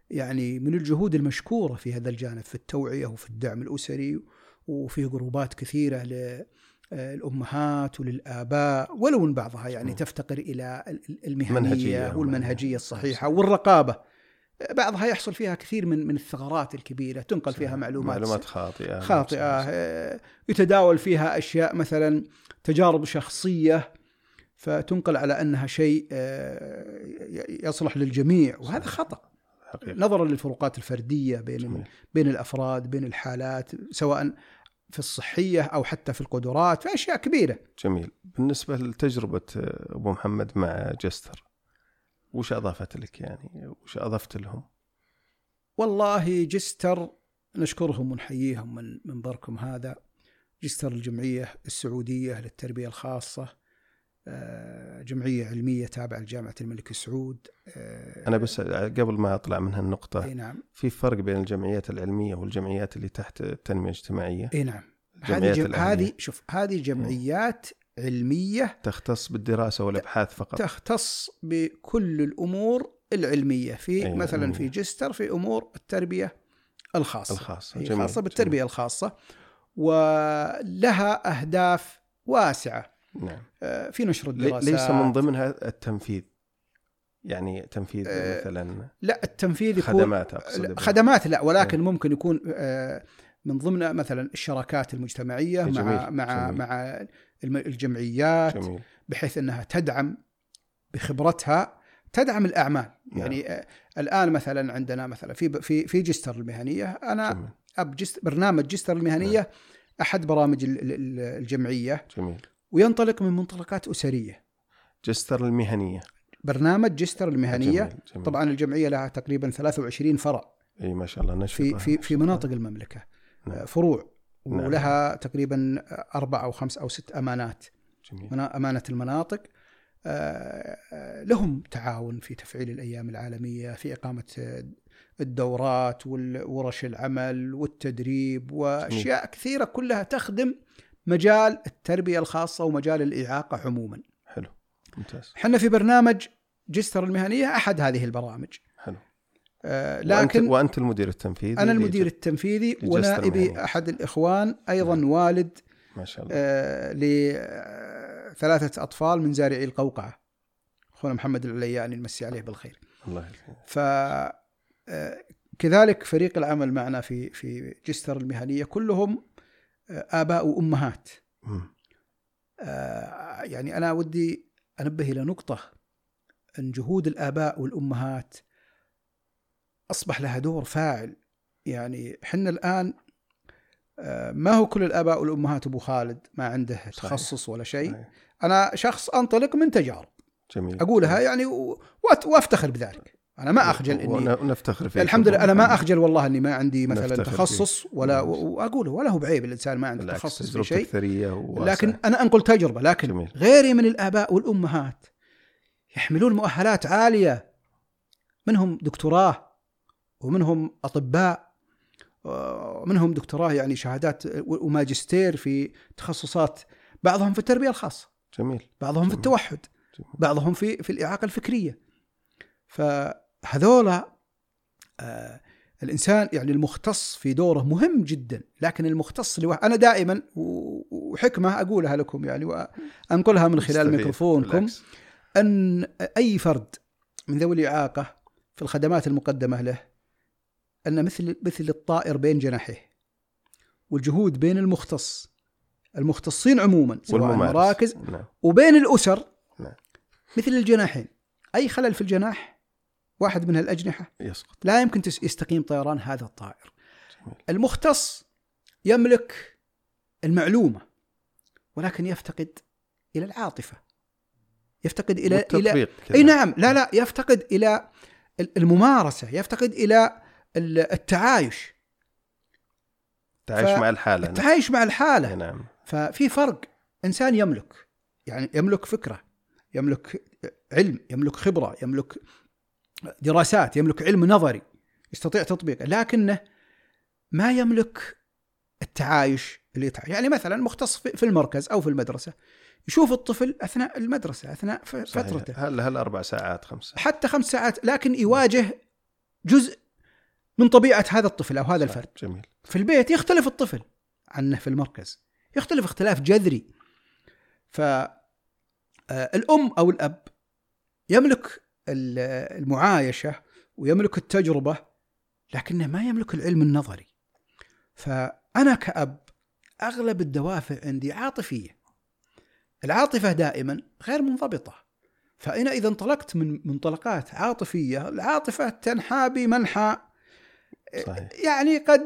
يعني من الجهود المشكورة في هذا الجانب في التوعية وفي الدعم الأسري وفي جروبات كثيرة الامهات وللآباء ولو من بعضها يعني. تفتقر إلى المهنية منهجية والمنهجية. الصحيحة والرقابة. بعضها يحصل فيها كثير من من الثغرات الكبيرة تنقل فيها معلومات معلومات خاطئة خاطئة آه، يتداول فيها أشياء مثلا تجارب شخصية فتنقل على أنها شيء آه، يصلح للجميع وهذا خطأ حقيقة. نظرا للفروقات الفردية بين. بين الأفراد بين الحالات سواء في الصحية أو حتى في القدرات في أشياء كبيرة. جميل، بالنسبة لتجربة أبو محمد مع جستر وش أضافت لك يعني؟ وش أضفت لهم؟ والله جستر نشكرهم ونحييهم من منبركم هذا. جستر الجمعية السعودية للتربية الخاصة آه، جمعية علمية تابعة لجامعة الملك سعود آه، أنا بس قبل ما أطلع من هالنقطة أي نعم. في فرق بين الجمعيات العلمية والجمعيات اللي تحت التنمية الاجتماعية؟ أي نعم. هذه جم... هذه شوف هذه جمعيات علمية تختص بالدراسة والأبحاث فقط تختص بكل الأمور العلمية في أيوة مثلا في جستر في أمور التربية الخاصة الخاصة جميل. خاصة بالتربية جميل. الخاصة ولها أهداف واسعة نعم آه، في نشر الدراسات ليس من ضمنها التنفيذ يعني تنفيذ آه مثلا لا التنفيذ يكون خدمات أقصد خدمات لا ولكن نعم. ممكن يكون آه من ضمن مثلا الشراكات المجتمعية جميل. مع مع جميل. مع الجمعيات جميل. بحيث إنها تدعم بخبرتها تدعم الأعمال نعم. يعني آه الآن مثلا عندنا مثلا في في في جستر المهنية أنا جميل. أب جست برنامج جستر المهنية نعم. أحد برامج الجمعية جميل وينطلق من منطلقات أسرية جستر المهنية برنامج جستر المهنية جميل. جميل. طبعا الجمعية لها تقريبا 23 فرع إي ما شاء الله نشفة في في في مناطق المملكة. فروع نعم. ولها تقريبا أربع أو خمس أو ست أمانات جميل. أمانة المناطق آه، لهم تعاون في تفعيل الأيام العالمية في إقامة الدورات والورش العمل والتدريب وأشياء جميل. كثيرة كلها تخدم مجال التربية الخاصة ومجال الإعاقة عموما. حلو ممتاز. إحنا في برنامج جستر المهنية أحد هذه البرامج. آه لكن وأنت, وانت المدير التنفيذي أنا المدير التنفيذي ونائبي أحد الإخوان أيضا نعم. والد ما شاء الله آه لثلاثه أطفال من زارعي القوقعة. أخونا محمد العلياني نمسي عليه بالخير. الله. ف آه، كذلك فريق العمل معنا في في جستر المهنية كلهم آباء وأمهات آه يعني أنا ودي أنبه إلى نقطة أن جهود الآباء والأمهات أصبح لها دور فاعل. يعني إحنا الآن آه، ما هو كل الآباء والأمهات أبو خالد ما عنده صحيح. تخصص ولا شيء. صحيح. أنا شخص أنطلق من تجارب. جميل. أقولها يعني و- وأت- وأفتخر بذلك. أنا ما أخجل إني ون- ونفتخر فيك. الحمد لله أنا ما أخجل والله إني ما عندي مثلا نفتخر تخصص ولا بالعكس. وأقوله ولا هو بعيب الإنسان ما عنده تخصص في شيء. لكن أنا أنقل تجربة لكن جميل. غيري من الآباء والأمهات يحملون مؤهلات عالية. منهم دكتوراه ومنهم أطباء ومنهم دكتوراه يعني شهادات وماجستير في تخصصات بعضهم في التربية الخاصة جميل بعضهم في جميل. التوحد جميل. بعضهم في في الإعاقة الفكرية فهذولا آه الإنسان يعني المختص في دوره مهم جدا لكن المختص لوحده أنا دائما وحكمة أقولها لكم يعني وأنقلها من خلال. ميكروفونكم. أن أي فرد من ذوي الإعاقة في الخدمات المقدمة له أن مثل مثل الطائر بين جناحيه والجهود بين المختص المختصين عموما سواء والممارس. مراكز نعم. وبين الأسر. نعم. مثل الجناحين. أي خلل في الجناح؟ واحد من الاجنحه يسقط. لا يمكن يستقيم طيران هذا الطائر. جميل. المختص يملك المعلومة ولكن يفتقد إلى العاطفة. يفتقد والتطبيق كذا. أي نعم. لا لا. يفتقد إلى ال- الممارسة. يفتقد إلى ال- التعايش. تعايش ف- مع الحالة نعم. التعايش مع الحالة. نعم. ففي فرق. إنسان يملك يعني يملك فكرة يملك علم يملك خبرة يملك دراسات يملك علم نظري يستطيع تطبيقه لكنه ما يملك التعايش اللي يتع... يعني مثلا مختص في المركز أو في المدرسة يشوف الطفل أثناء المدرسة أثناء ف- صحيح. فترته. هل هل أربع ساعات خمس ساعات حتى خمس ساعات لكن يواجه جزء من طبيعة هذا الطفل أو هذا. الفرد. جميل. في البيت يختلف الطفل عنه في المركز. يختلف اختلاف جذري. فالأم أو الأب يملك ال- المعايشة ويملك التجربة لكنه ما يملك العلم النظري. فأنا كأب أغلب الدوافع عندي عاطفية. العاطفة دائما غير منضبطة. فأنا إذا انطلقت من منطلقات عاطفية العاطفة تنحى بمنحى صحيح. يعني قد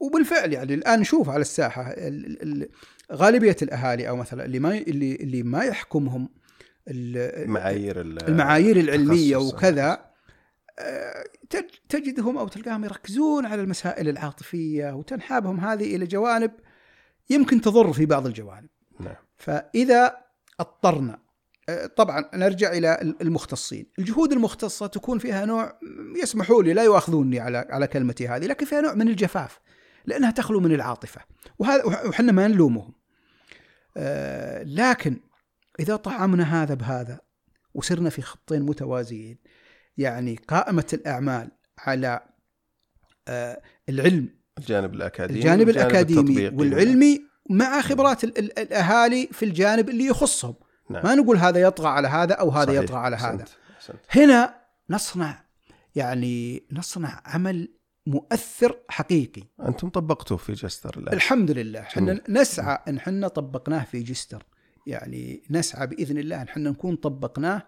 وبالفعل يعني الآن نشوف على الساحة ال- ال- غالبية الأهالي أو مثلا اللي ما اللي اللي ما يحكمهم ال- معايير ال- المعايير العلمية. وكذا آه، تج- تجدهم أو تلقاهم يركزون على المسائل العاطفية وتنحابهم هذه إلى جوانب يمكن تضر في بعض الجوانب. نعم. فإذا أضطرنا طبعا نرجع إلى المختصين، الجهود المختصة تكون فيها نوع يسمحوا لي لا يؤاخذوني على على كلمتي هذه، لكن فيها نوع من الجفاف لأنها تخلو من العاطفة، وهذا وحنا ما نلومهم. آه، لكن إذا طعمنا هذا بهذا وصرنا في خطين متوازيين يعني قائمة الأعمال على آه، العلم الجانب الأكاديمي الجانب الأكاديمي. والعلمي مع خبرات ال- ال- الأهالي في الجانب اللي يخصهم نعم. ما نقول هذا يطغى على هذا أو هذا صحيح. يطغى على هذا أحسنت. أحسنت. هنا نصنع يعني نصنع عمل مؤثر حقيقي أنتم طبقتوه في جستر الآن الحمد لله إحنا. نسعى إن إحنا طبقناه في جستر يعني نسعى بإذن الله إن إحنا نكون طبقناه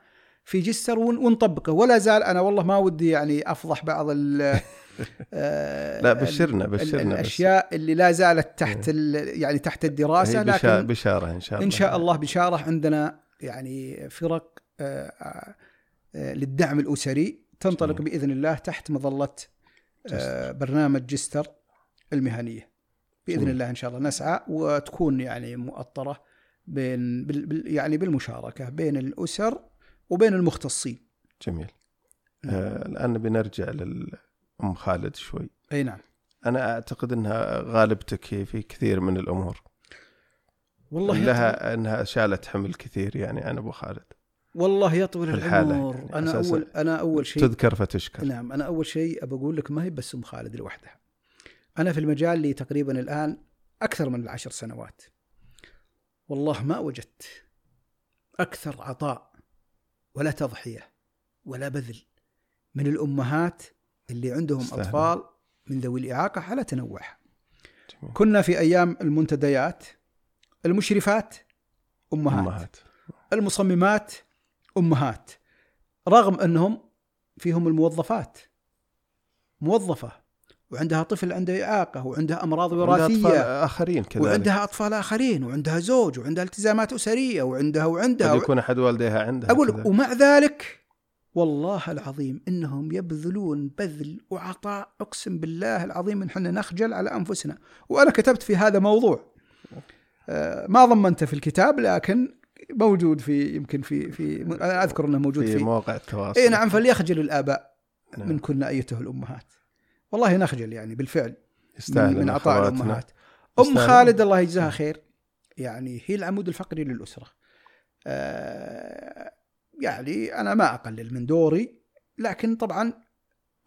في جستر ون- ونطبقه ولا زال أنا والله ما ودي يعني أفضح بعض لا بشرنا بشرنا بس. الأشياء اللي لا زالت تحت ال- يعني تحت الدراسة لكن بشارة إن شاء الله. إن شاء الله بشارة عندنا يعني فرق آه، آه، آه، للدعم الأسري تنطلق. بإذن الله تحت مظلة آه، برنامج جستر المهنية. بإذن. الله إن شاء الله نسعى وتكون يعني مؤطرة بين بال يعني بالمشاركة بين الأسر وبين المختصين. جميل. آه الآن بنرجع للام خالد شوي. أي نعم. أنا أعتقد إنها غالبتك هي في كثير من الأمور. والله لها إنها شالت حمل كثير يعني عن أبو خالد. والله يطول في الحالة العمر يعني أنا اول أنا أول شيء تذكر فتشكر. نعم أنا أول شيء ابى أقول لك ما هي بس أم خالد لوحدها. أنا في المجال لي تقريبا الآن أكثر من العشر سنوات. والله ما وجدت أكثر عطاء ولا تضحية ولا بذل من الأمهات اللي عندهم يستاهلون. أطفال من ذوي الإعاقة على تنوعها. كنا في أيام المنتديات المشرفات أمهات, أمهات. امهات المصممات أمهات رغم أنهم فيهم الموظفات موظفة وعندها طفل عنده إعاقة وعندها أمراض عندها أطفال وراثيه آخرين كذلك وعندها أطفال آخرين وعندها زوج وعندها التزامات أسرية وعندها وعندها قد يكون أحد والديها عندها أقول كذا. ومع ذلك والله العظيم إنهم يبذلون بذل وعطاء أقسم بالله العظيم إن إحنا نخجل على أنفسنا. وأنا كتبت في هذا موضوع. آه، ما ضمنته في الكتاب لكن موجود في يمكن في في أنا أذكر إنه موجود في في مواقع التواصل. إي نعم فليخجل الآباء نعم. من كنا أيته الأمهات. والله نخجل يعني بالفعل. يستاهل من, من عطاء الأمهات. أم. خالد الله يجزاها خير. يعني هي العمود الفقري للأسرة. آه يعني أنا ما أقلل من دوري لكن طبعا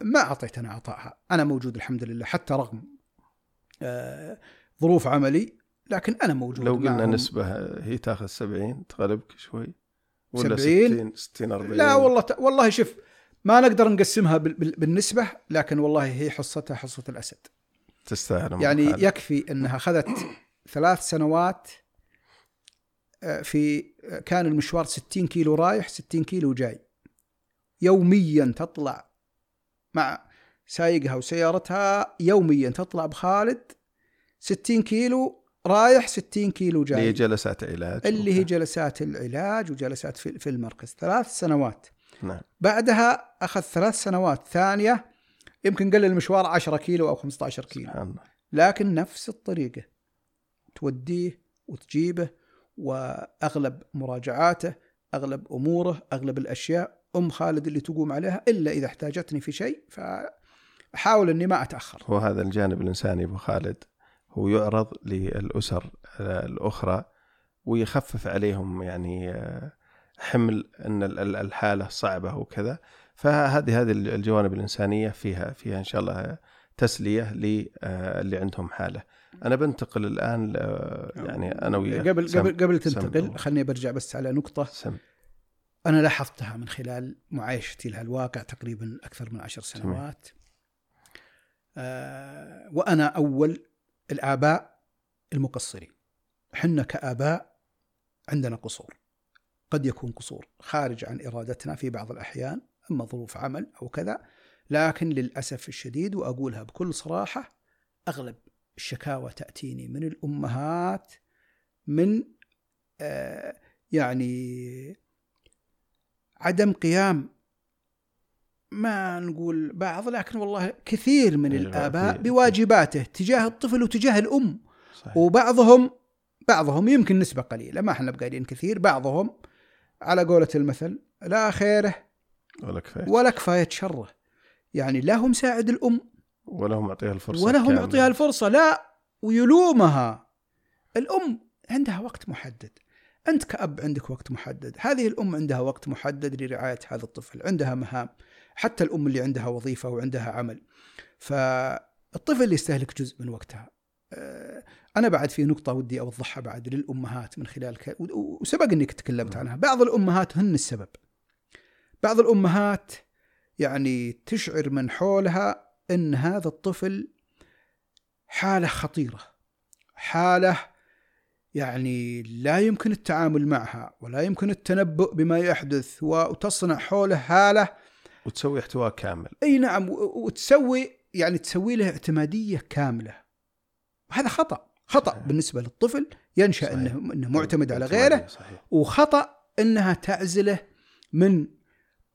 ما اعطيت أنا عطائها أنا موجود الحمد لله حتى رغم آه ظروف عملي لكن أنا موجود لو قلنا. نسبة هي تاخذ 70 تغلبك شوي؟ ولا 70 60 60 40 لا والله ت... والله شوف ما نقدر نقسمها بال... بال... بالنسبة لكن والله هي حصتها حصة الأسد. تستاهل. يعني خالد. يكفي إنها أخذت ثلاث سنوات في كان المشوار 60 كيلو رايح 60 كيلو جاي. يوميا تطلع مع سايقها وسيارتها يوميا تطلع بخالد 60 كيلو رايح 60 كيلو اللي هي جاي جلسات علاج. اللي هي جلسات العلاج وجلسات في في المركز. ثلاث سنوات. نعم. بعدها أخذ ثلاث سنوات ثانية يمكن قل المشوار 10 كيلو أو 15 كيلو. سبحان الله. لكن نفس الطريقة. توديه وتجيبه وأغلب مراجعاته أغلب أموره أغلب الأشياء أم خالد اللي تقوم عليها إلا إذا احتاجتني في شيء فأحاول أني ما أتأخر. هو هذا الجانب الإنساني أبو خالد. هو يعرض للأسر الأخرى ويخفف عليهم يعني آه، حمل أن ال- ال- الحالة صعبة وكذا. فهذه هذه الجوانب الإنسانية فيها فيها إن شاء الله تسلية للي عندهم حالة. أنا بنتقل الآن ل- يعني أنا وياك قبل سم- قبل قبل تنتقل. خليني برجع بس على نقطة. سم. أنا لاحظتها من خلال معايشتي لها الواقع تقريبا أكثر من عشر سنوات. آه وأنا أول الآباء المقصرين. حنا كآباء عندنا قصور. قد يكون قصور خارج عن إرادتنا في بعض الأحيان أما ظروف عمل أو كذا. لكن للأسف الشديد وأقولها بكل صراحة أغلب الشكاوى تأتيني من الأمهات من آه يعني عدم قيام ما نقول بعض لكن والله كثير من أيوة، الآباء بواجباته تجاه الطفل وتجاه الأم. صحيح. وبعضهم بعضهم يمكن نسبة قليلة ما إحنا بقايلين كثير بعضهم على قولة المثل لا خيره ولا كفاية. ولا كفاية شره. يعني لا هو مساعد الأم ولا هم معطيها الفرصة ولا هو كاملة. معطيها الفرصة. لا ويلومها. الأم عندها وقت محدد. أنت كأب عندك وقت محدد. هذه الأم عندها وقت محدد لرعاية هذا الطفل. عندها مهام. حتى الأم اللي عندها وظيفة وعندها عمل. فالطفل يستهلك جزء من وقتها. آه، أنا بعد في نقطة ودي أوضحها بعد للأمهات من خلال ك... وسبق أنك تكلمت عنها. بعض الأمهات هن السبب. بعض الأمهات يعني تشعر من حولها أن هذا الطفل حالة خطيرة حالة يعني لا يمكن التعامل معها ولا يمكن التنبؤ بما يحدث وتصنع حوله حالة وتسوي احتواء كامل. إي نعم وتسوي يعني تسوي له اعتمادية كاملة. هذا خطأ خطأ صحيح. بالنسبة للطفل ينشأ صحيح. إنه انه معتمد على غيره صحيح. وخطأ إنها تعزله من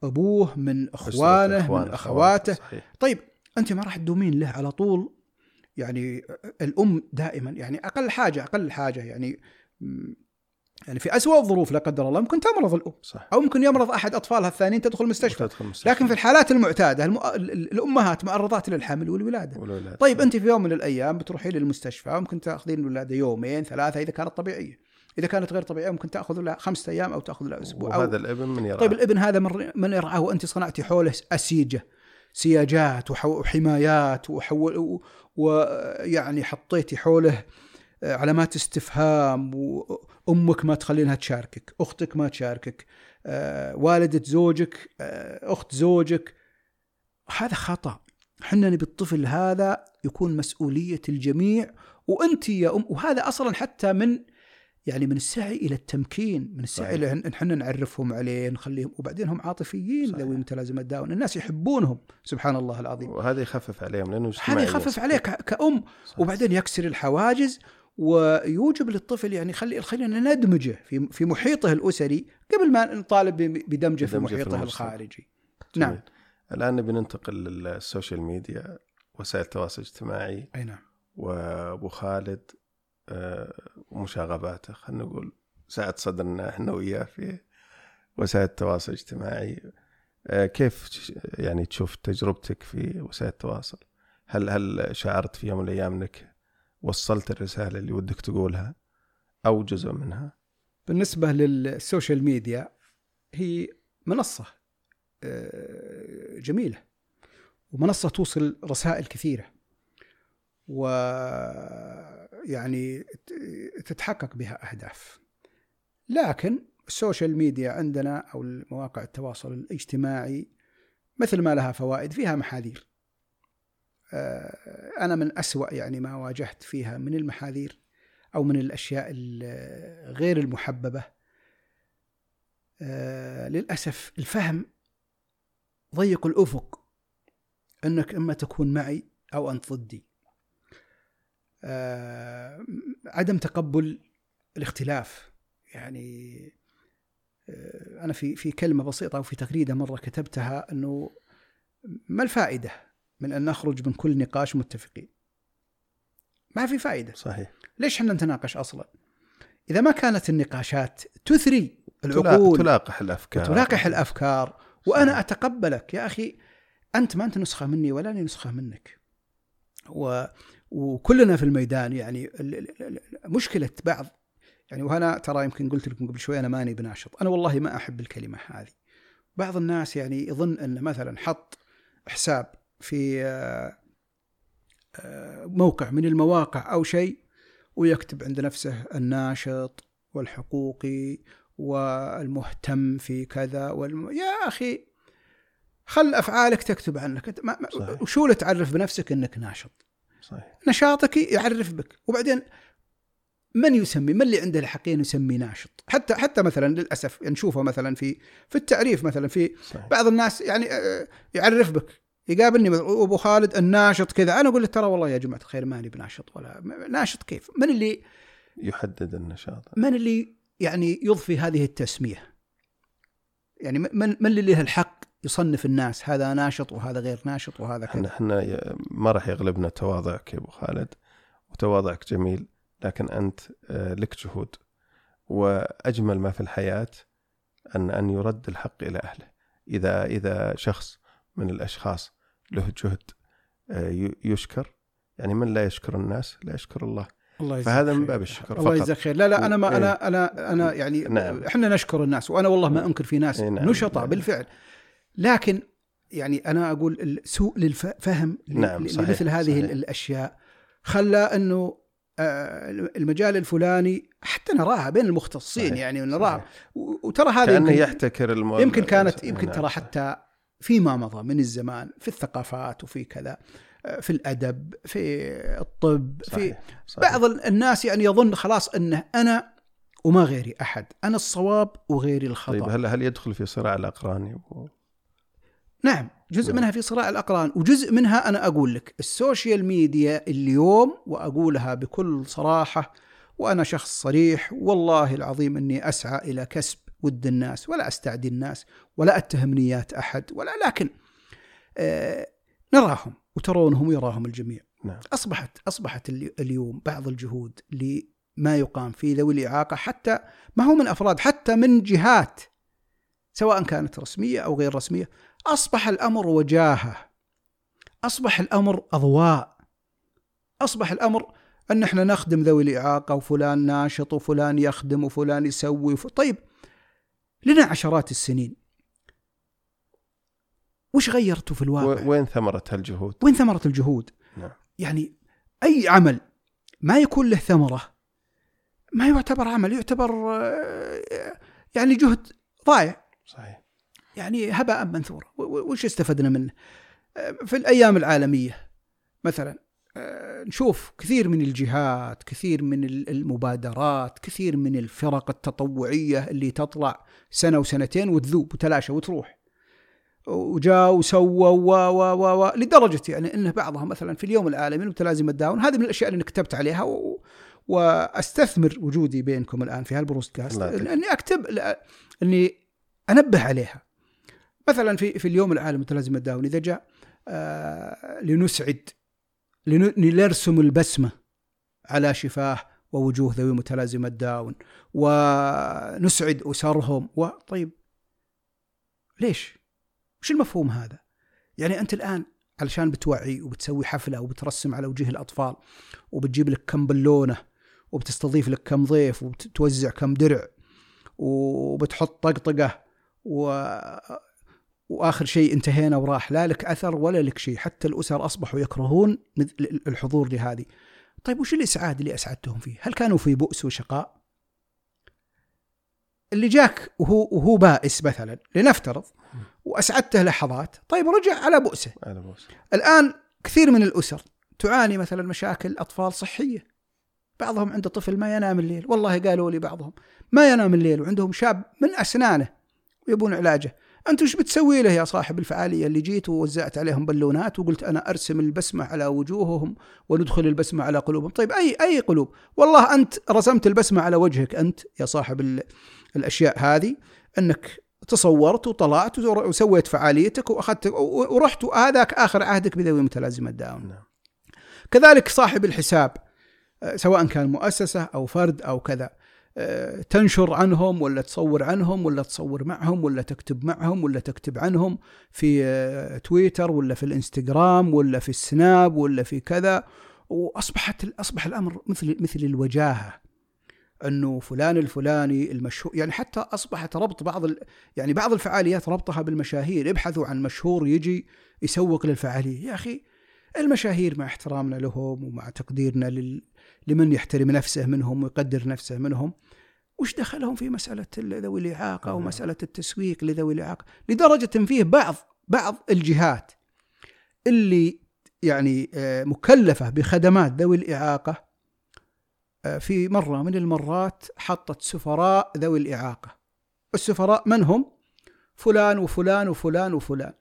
أبوه من إخوانه من أخواته. صحيح. طيب أنت ما راح تدومين له على طول. يعني الأم دائما يعني أقل حاجة أقل حاجة يعني يعني في أسوأ الظروف لا قدر الله ممكن تمرض الأم صح. أو ممكن يمرض أحد أطفالها الثانيين تدخل المستشفى. وتدخل المستشفى. لكن في الحالات المعتادة الم... ال- ال- الأمهات معرضات للحمل والولادة. والولاد. طيب أنت في يوم من الأيام بتروحين للمستشفى ممكن تأخذين الولادة يومين ثلاثة إذا كانت طبيعية. إذا كانت غير طبيعية ممكن تأخذ لها خمسة أيام أو تأخذ لها أسبوع. أو وهذا الابن من يرى طيب الابن هذا من من يرعاه وأنت صنعتي حوله أسيجة. سياجات وحمايات وحول ويعني حطيتي حوله آه، علامات استفهام وامك ما تخلينها تشاركك، أختك ما تشاركك، آه، والدة زوجك، آه، أخت زوجك هذا خطأ. إحنا نبي الطفل هذا يكون مسؤولية الجميع وانت يا أم وهذا أصلا حتى من يعني من السعي إلى التمكين من السعي إلى إحنا نعرفهم عليه نخليهم وبعدين هم عاطفيين ذوي متلازمه داون الناس يحبونهم سبحان الله العظيم وهذا يخفف عليهم لأنه هذا يخفف عليك كأم صحيح. وبعدين يكسر الحواجز ويوجب للطفل يعني خلي خلينا ندمجه في في محيطه الأسري قبل ما نطالب بدمجه في محيطه في الخارجي. جميل. نعم. الآن بننتقل لل social media وسائل التواصل الاجتماعي. أي نعم. وأبو خالد ومشاغباته خلينا نقول سعد صدرنا إحنا وياه في وسائل التواصل الاجتماعي آه، كيف يعني تشوف تجربتك في وسائل التواصل؟ هل هل شعرت في يوم من الأيام إنك وصلت الرسالة اللي ودك تقولها أو جزء منها؟ بالنسبة للسوشيال ميديا هي منصة آه، جميلة ومنصة توصل رسائل كثيرة و يعني تتحقق بها أهداف. لكن السوشيال ميديا عندنا أو مواقع التواصل الاجتماعي مثل ما لها فوائد فيها محاذير. آه، أنا من أسوأ يعني ما واجهت فيها من المحاذير أو من الأشياء غير المحببة. آه، للأسف الفهم ضيق الأفق. أنك إما تكون معي أو أنت ضدي. عدم تقبل الاختلاف يعني آه، أنا في في كلمة بسيطة أو في تغريدة مرة كتبتها إنه ما الفائدة من أن نخرج من كل نقاش متفقين؟ ما في فائدة صحيح ليش إحنا نتناقش أصلا؟ إذا ما كانت النقاشات تثري العقول تلاقح الأفكار تلاقح الأفكار وأنا صحيح. أتقبلك يا أخي أنت ما أنت نسخة مني ولا اني نسخة منك و وكلنا في الميدان يعني مشكلة بعض. يعني وهنا ترى يمكن قلت لكم قبل شوي أنا ماني بناشط. أنا والله ما أحب الكلمة هذه. بعض الناس يعني يظن أن مثلا حط حساب في آه، آه، موقع من المواقع أو شيء ويكتب عند نفسه الناشط والحقوقي والمهتم في كذا والم... يا أخي خل أفعالك تكتب عنك. وشو اللي تعرف بنفسك إنك ناشط؟ صحيح. نشاطك يعرف بك. وبعدين من يسمي؟ من اللي عنده الحقين يسمي ناشط؟ حتى حتى مثلا للأسف نشوفه مثلا في في التعريف مثلا في صحيح. بعض الناس يعني آه، يعرف بك. يقابلني أبو خالد الناشط كذا. أنا أقول له ترى والله يا جماعة الخير ماني بناشط ولا ناشط كيف؟ من اللي يحدد النشاط. من اللي يعني يضفي هذه التسمية؟ يعني من من اللي له الحق يصنف الناس هذا ناشط وهذا غير ناشط وهذا كذا. إحنا ما راح يغلبنا تواضعك يا أبو خالد وتواضعك جميل لكن أنت آه، لك جهود. وأجمل ما في الحياة ان أن يرد الحق إلى أهله. اذا إذا شخص من الأشخاص له جهد آه، يشكر يعني من لا يشكر الناس؟ لا يشكر الله. الله فهذا من باب الشكر الله يجزاك خير. لا لا أنا ما أنا إيه. أنا أنا يعني نعم. إحنا نشكر الناس وأنا والله ما أنكر في ناس. إيه، نعم. نشطاء نعم. بالفعل. لكن يعني أنا أقول سوء للفهم نعم صحيح لمثل هذه صحيح. الأشياء خلى أنه آه، المجال الفلاني حتى نراها بين المختصين صحيح. يعني نراها وترى هذا كأنه يحتكر الموضوع يمكن كانت يمكن نعم ترى حتى فيما مضى من الزمان في الثقافات وفي كذا آه، في الأدب في الطب صحيح. في صحيح. بعض الناس يعني يظن خلاص أنه أنا وما غيري أحد أنا الصواب وغيري الخطأ طيب هل هل يدخل في صراع الاقران نعم جزء منها في صراع الأقران وجزء منها أنا أقول لك ال social media اليوم وأقولها بكل صراحة وأنا شخص صريح والله العظيم أني أسعى إلى كسب ود الناس ولا أستعدي الناس ولا أتهم نيات أحد ولا لكن آه نراهم وترونهم ويراهم الجميع نعم. أصبحت أصبحت اليوم بعض الجهود لما يقام في ذوي الإعاقة حتى ما هو من أفراد حتى من جهات سواء كانت رسمية أو غير رسمية أصبح الأمر وجاهة أصبح الأمر أضواء أصبح الأمر أن إحنا نخدم ذوي الإعاقة وفلان ناشط وفلان يخدم وفلان يسوي وف... طيب لنا عشرات السنين وش غيرتوا في الواقع؟ وين ثمرة هالجهود؟ وين ثمرة الجهود؟ نعم. يعني أي عمل ما يكون له ثمرة ما يعتبر عمل يعتبر آه، يعني جهد ضايع صحيح يعني هباء منثورا. وش استفدنا منه؟ في الأيام العالمية مثلا آه، نشوف كثير من الجهات كثير من المبادرات كثير من الفرق التطوعية اللي تطلع سنة وسنتين وتذوب وتلاشى وتروح. وجاء وسوى و و و و لدرجة يعني أنه بعضها مثلا في اليوم العالمي المتلازمة الداون هذه من الأشياء اللي كتبت عليها و وأستثمر وجودي بينكم الآن في هالبروستكاست اني أكتب أني أنبه عليها. مثلا في في اليوم العالمي المتلازمة الداون إذا جاء آه لنسعد لنرسم البسمة على شفاه ووجوه ذوي متلازمة داون ونسعد أسرهم و... طيب ليش؟ وش المفهوم هذا؟ يعني أنت الآن علشان بتوعي وبتسوي حفلة وبترسم على وجه الأطفال وبتجيب لك كم بالونة وبتستضيف لك كم ضيف وبتوزع كم درع وبتحط طقطقة و وآخر شيء انتهينا وراح لا لك أثر ولا لك شيء حتى الأسر أصبحوا يكرهون الحضور لهذه. طيب وش الإسعاد اللي أسعدتهم فيه؟ هل كانوا في بؤس وشقاء؟ اللي جاك وهو وهو بائس مثلا لنفترض وأسعدته لحظات طيب رجع على بؤسه. على بؤس. الآن كثير من الأسر تعاني مثلا مشاكل أطفال صحية. بعضهم عنده طفل ما ينام الليل والله قالوا لي بعضهم ما ينام الليل وعندهم شاب من أسنانه ويبون علاجه. أنت وش بتسوي له يا صاحب الفعالية؟ اللي جيت ووزعت عليهم بالونات وقلت أنا أرسم البسمة على وجوههم وندخل البسمة على قلوبهم. طيب أي أي قلوب؟ والله أنت رسمت البسمة على وجهك أنت يا صاحب الأشياء هذه أنك تصورت وطلعت وسويت فعاليتك وأخذت ورحت وهذاك آخر عهدك بذوي متلازمه داون نعم. كذلك صاحب الحساب آه، سواء كان مؤسسة أو فرد أو كذا تنشر عنهم ولا تصور عنهم ولا تصور معهم ولا تكتب معهم ولا تكتب عنهم في آه، تويتر ولا في الانستغرام ولا في السناب ولا في كذا. وأصبحت أصبح الأمر مثل مثل الوجاهة. أنه فلان الفلاني المشهور يعني حتى أصبحت ربط بعض يعني بعض الفعاليات ربطها بالمشاهير. ابحثوا عن مشهور يجي يسوق للفعالية. يا أخي المشاهير مع احترامنا لهم ومع تقديرنا لل... لمن يحترم نفسه منهم ويقدر نفسه منهم وش دخلهم في مسألة ذوي الإعاقة ومسألة التسويق لذوي الإعاقة؟ لدرجة فيه بعض بعض الجهات اللي يعني آه، مكلفة بخدمات ذوي الإعاقة آه، في مرة من المرات حطت سفراء ذوي الإعاقة. السفراء من هم؟ فلان وفلان وفلان وفلان.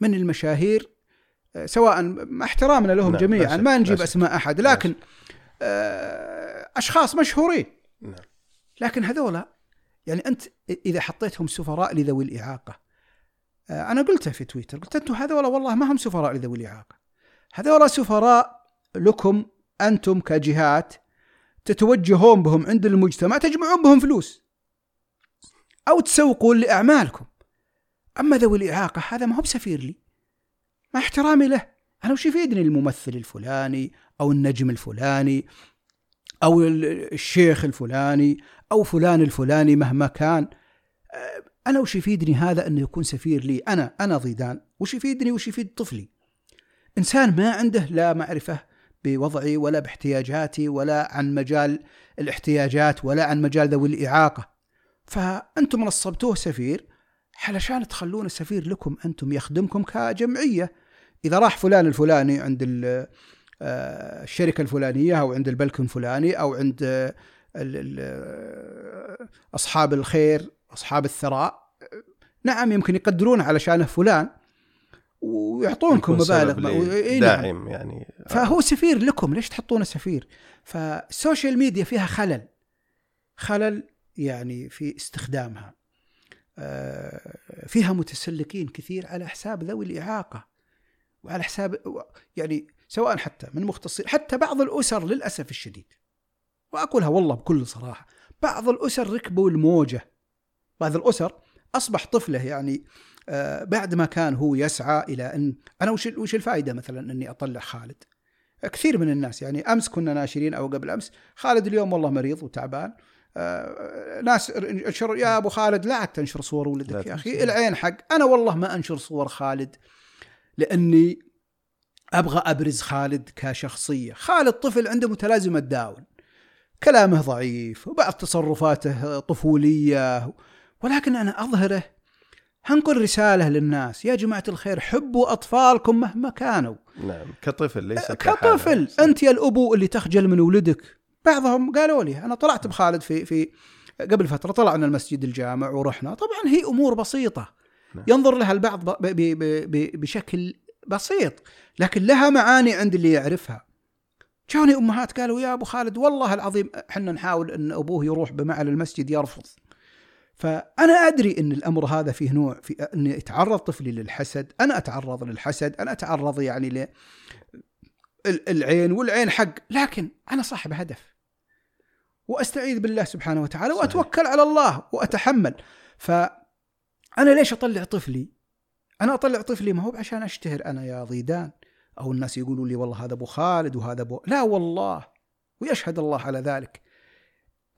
من المشاهير؟ آه، سواء مع احترامنا لهم جميعا ما نجيب أسماء أحد لكن أشخاص مشهورين. نعم. لكن هذولا يعني أنت إذا حطيتهم سفراء لذوي الإعاقة. آه، أنا قلتها في تويتر قلت أنتم هذولا والله ما هم سفراء لذوي الإعاقة. هذولا سفراء لكم أنتم كجهات تتوجهون بهم عند المجتمع تجمعون بهم فلوس. أو تسوقون لأعمالكم. أما ذوي الإعاقة هذا ما هو بسفير لي. مع احترامي له. أنا وش يفيدني؟ الممثل الفلاني أو النجم الفلاني أو الشيخ الفلاني أو فلان الفلاني مهما كان آه، أنا وش يفيدني هذا أنه يكون سفير لي؟ أنا أنا ضيدان. وش يفيدني وش يفيد طفلي؟ إنسان ما عنده لا معرفة بوضعي ولا باحتياجاتي ولا عن مجال الاحتياجات ولا عن مجال ذوي الإعاقة. فأنتم نصبتوه سفير علشان تخلون السفير لكم أنتم يخدمكم كجمعية. إذا راح فلان الفلاني عند آه، الشركة الفلانية أو عند البلك الفلاني أو عند آه، أصحاب الخير أصحاب الثراء. نعم يمكن يقدرون علشانه فلان ويعطونكم مبالغ نعم. داعم يعني. فهو سفير لكم ليش تحطونه سفير؟ فال social media فيها خلل. خلل يعني في استخدامها. آه، فيها متسلقين كثير على حساب ذوي الإعاقة وعلى حساب يعني سواء حتى من مختصين حتى بعض الأسر للأسف الشديد. وأقولها والله بكل صراحة بعض الأسر ركبوا الموجة. بعض الأسر أصبح طفله يعني آه بعد ما كان هو يسعى إلى أن أنا وش, وش الفائدة مثلا أني أطلع خالد؟ كثير من الناس يعني أمس كنا ناشرين أو قبل أمس خالد اليوم والله مريض وتعبان آه ناس انشر يا أبو خالد لا تنشر صور ولدك يا أخي العين حق. أنا والله ما أنشر صور خالد لأني أبغى أبرز خالد كشخصية. خالد طفل عنده متلازمة داون. كلامه ضعيف وبعض تصرفاته طفولية ولكن أنا أظهره. هنقول رسالة للناس يا جماعة الخير حبوا أطفالكم مهما كانوا. نعم كطفل ليس كطفل أنت يا الأبو اللي تخجل من ولدك. بعضهم قالوا لي أنا طلعت بخالد في في قبل فترة طلعنا المسجد الجامع ورحنا. طبعا هي أمور بسيطة. نعم. ينظر لها البعض بشكل بسيط لكن لها معاني عند اللي يعرفها. جوني أمهات قالوا يا أبو خالد والله العظيم إحنا نحاول إن أبوه يروح بمعل المسجد يرفض. فأنا أدري إن الأمر هذا فيه نوع في إن يتعرض طفلي للحسد أنا أتعرض للحسد أنا أتعرض يعني ل العين والعين حق لكن أنا صاحب هدف. وأستعيذ بالله سبحانه وتعالى وأتوكل على الله وأتحمل. فأنا ليش أطلع طفلي؟ أنا أطلع طفلي ما هو عشان أشتهر أنا يا ضيدان. أو الناس يقولوا لي والله هذا أبو خالد وهذا ابو لا والله ويشهد الله على ذلك.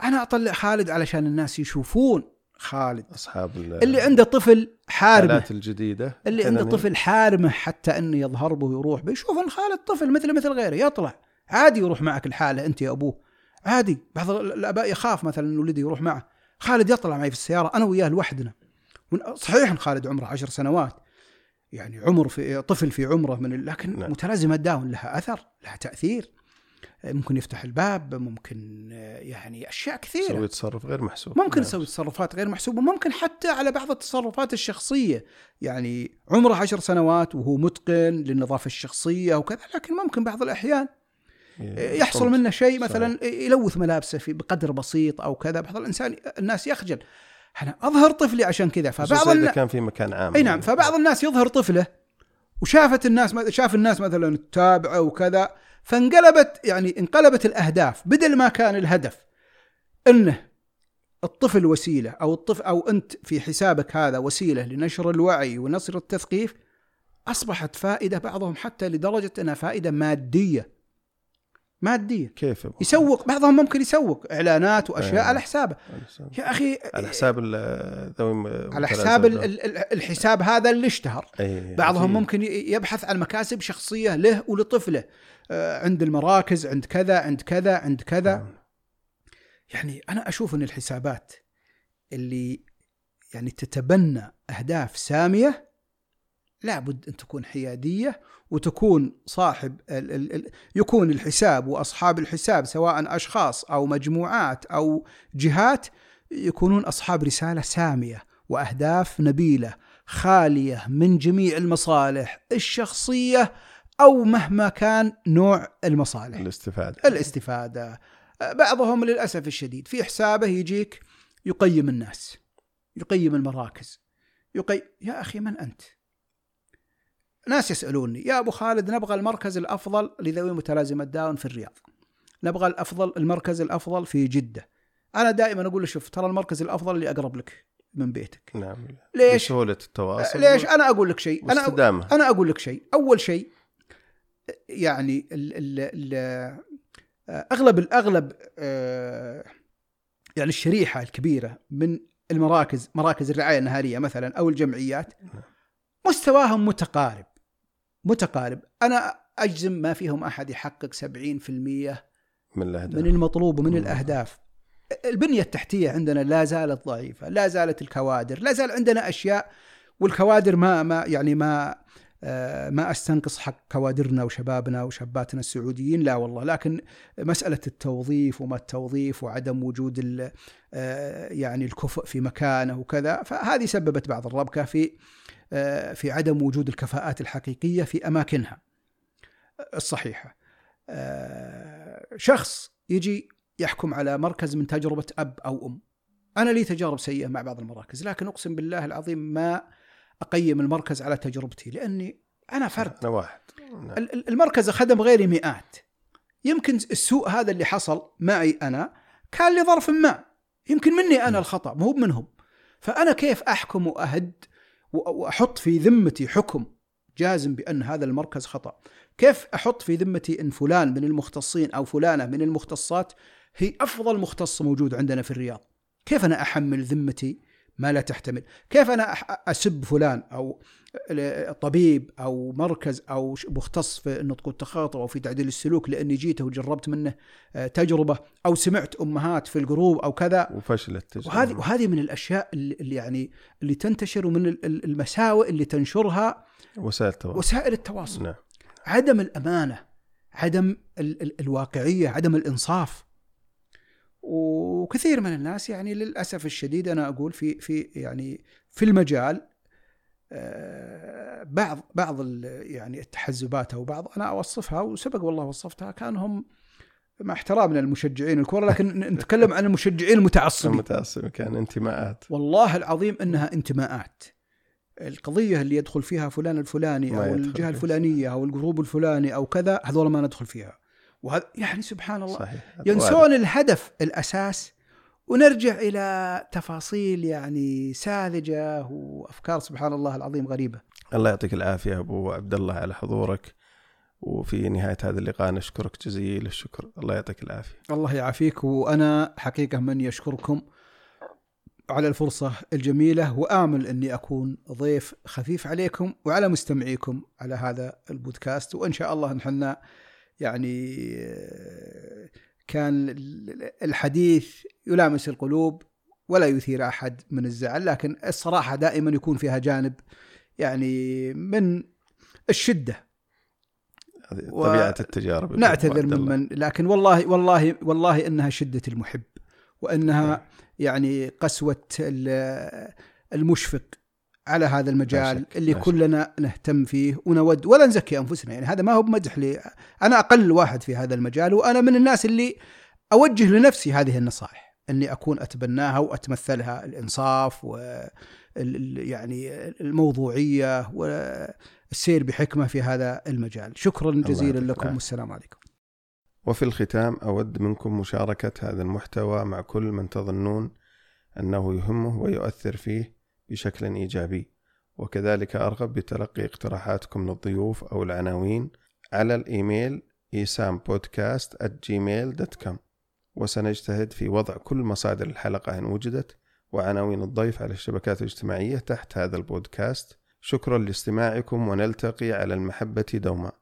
أنا أطلع خالد علشان الناس يشوفون خالد. أصحاب اللي عنده طفل حارمه. الجديدة. اللي عنده طفل حارمه حتى إنه يظهر به ويروح بيشوف أن خالد طفل مثل مثل غيره يطلع. عادي يروح معك الحالة أنت يا أبوه. عادي. بعض الأباء يخاف مثلا إن ولده يروح معه. خالد يطلع معي في السيارة أنا وياه لوحدنا. صحيح إن خالد عمره عشر سنوات. يعني عمر في طفل في عمره من لكن نعم. متلازمة داون لها أثر لها تأثير. ممكن يفتح الباب ممكن يعني أشياء كثيرة. يسوي تصرف غير محسوب. ممكن نعم. يسوي تصرفات غير محسوبة. ممكن حتى على بعض التصرفات الشخصية. يعني عمره عشر سنوات وهو متقن للنظافة الشخصية وكذا لكن ممكن بعض الأحيان يحصل منه شيء مثلا. يلوث ملابسه في بقدر بسيط أو كذا. بعض الإنسان الناس يخجل. أنا أظهر طفلي عشان كذا. فبعض الناس كان في مكان عام أي نعم فبعض الناس يظهر طفله وشافت الناس شاف الناس مثلا تتابعه وكذا فانقلبت يعني انقلبت الأهداف بدل ما كان الهدف إنه الطفل وسيلة أو الطفل أو أنت في حسابك هذا وسيلة لنشر الوعي ونشر التثقيف أصبحت فائدة بعضهم حتى لدرجة إنها فائدة مادية. مادية كيف يسوق بعضهم ممكن يسوق إعلانات وأشياء أيه. على حسابه يا أخي على حساب ذوي على حساب الحساب هذا اللي اشتهر أيه. بعضهم أيه. ممكن يبحث عن مكاسب شخصية له ولطفله آه، عند المراكز عند كذا عند كذا عند كذا أيه. يعني أنا أشوف إن الحسابات اللي يعني تتبنى أهداف سامية لابد أن تكون حيادية وتكون صاحب ال ال ال يكون الحساب وأصحاب الحساب سواء أشخاص أو مجموعات أو جهات يكونون أصحاب رسالة سامية وأهداف نبيلة خالية من جميع المصالح الشخصية أو مهما كان نوع المصالح. الاستفادة. الاستفادة. بعضهم للأسف الشديد في حسابه يجيك يقيم الناس. يقيم المراكز. يقيم يا أخي من أنت؟ ناس يسألوني يا أبو خالد نبغى المركز الأفضل لذوي متلازمة داون في الرياض. نبغى الأفضل المركز الأفضل في جدة. أنا دائما أقول له شوف ترى المركز الأفضل اللي أقرب لك من بيتك. نعم. ليش؟ سهوله التواصل. ليش؟ أنا أقول لك شيء. أنا أقول أنا أقول لك شيء. أول شيء يعني ال ال ال أغلب الاغلب آه، يعني الشريحة الكبيرة من المراكز مراكز الرعاية النهارية مثلا أو الجمعيات نعم. مستواهم متقارب. متقارب. أنا أجزم ما فيهم أحد يحقق 70% من الأهداف. من المطلوب ومن الأهداف. البنية التحتية عندنا لا زالت ضعيفة لا زالت الكوادر لا زال عندنا أشياء والكوادر ما ما يعني ما ما أستنقص حق كوادرنا وشبابنا وشاباتنا السعوديين لا والله لكن مسألة التوظيف وما التوظيف وعدم وجود آه، يعني الكفء في مكانه وكذا فهذه سببت بعض الربكة في آه، في عدم وجود الكفاءات الحقيقية في أماكنها الصحيحة. آه، شخص يجي يحكم على مركز من تجربة أب أو أم. أنا لي تجارب سيئة مع بعض المراكز لكن أقسم بالله العظيم ما أقيم المركز على تجربتي لأني أنا فرد. أنا واحد. نعم. المركز خدم غيري مئات. يمكن السوء هذا اللي حصل معي أنا كان لظرف ما يمكن مني أنا الخطأ مو منهم فأنا كيف أحكم وأهد وأحط في ذمتي حكم جازم بأن هذا المركز خطأ كيف أحط في ذمتي إن فلان من المختصين أو فلانة من المختصات هي أفضل مختص موجود عندنا في الرياض كيف أنا أحمل ذمتي ما لا تحتمل. كيف أنا أسب فلان أو طبيب أو مركز أو مختص في النطق والتخاطب أو في تعديل السلوك لأني جيت وجربت منه آه، تجربة أو سمعت أمهات في الجروب أو كذا. وفشلت. وهذه وهذه من الأشياء اللي يعني اللي تنتشر ومن ال- ال- المساوئ اللي تنشرها وسائل التواصل. وسائل التواصل. نعم. عدم الأمانة عدم ال ال الواقعية عدم الإنصاف. وكثير من الناس يعني للأسف الشديد أنا أقول في في يعني في المجال آه، بعض بعض يعني التحزبات أو بعض أنا أوصفها وسبق والله وصفتها كان هم مع احترامنا للمشجعين الكره لكن نتكلم عن المشجعين المتعصبين. المتعصب كان انتماءات. والله العظيم إنها انتماءات. القضية اللي يدخل فيها فلان الفلاني أو الجهة. الفلانية أو الجروب الفلاني أو كذا هذول ما ندخل فيها. وهذا يعني سبحان الله. صحيح. ينسون الهدف الأساس. ونرجع إلى تفاصيل يعني ساذجة وأفكار سبحان الله العظيم غريبة. الله يعطيك العافية أبو عبد الله على حضورك. وفي نهاية هذا اللقاء نشكرك جزيل الشكر. الله يعطيك العافية. الله يعافيك. وأنا حقيقة من يشكركم على الفرصة الجميلة وآمل أني أكون ضيف خفيف عليكم وعلى مستمعيكم على هذا البودكاست. وإن شاء الله نحن يعني كان الحديث يلامس القلوب ولا يثير أحد من الزعل لكن الصراحة دائما يكون فيها جانب يعني من الشدة. طبيعة التجارب نعتذر. ممن لكن والله والله والله إنها شدة المحب وإنها يعني قسوة ال- المشفق. على هذا المجال شك، اللي لا شك. كلنا نهتم فيه ونود ولا نزكي أنفسنا يعني هذا ما هو بمدح لي أنا أقل واحد في هذا المجال وأنا من الناس اللي أوجه لنفسي هذه النصائح إني أكون أتبناها وأتمثلها الإنصاف و يعني الموضوعية والسير بحكمة في هذا المجال شكرا جزيلا لكم العافية. والسلام عليكم وفي الختام أود منكم مشاركة هذا المحتوى مع كل من تظنون أنه يهمه ويؤثر فيه بشكل إيجابي. وكذلك أرغب بتلقي اقتراحاتكم للضيوف أو العناوين على الإيميل إيسام بودكاست gmail.com وسنجتهد في وضع كل مصادر الحلقة إن وجدت وعناوين الضيف على الشبكات الاجتماعية تحت هذا البودكاست. شكرا لاستماعكم ونلتقي على المحبة دوما.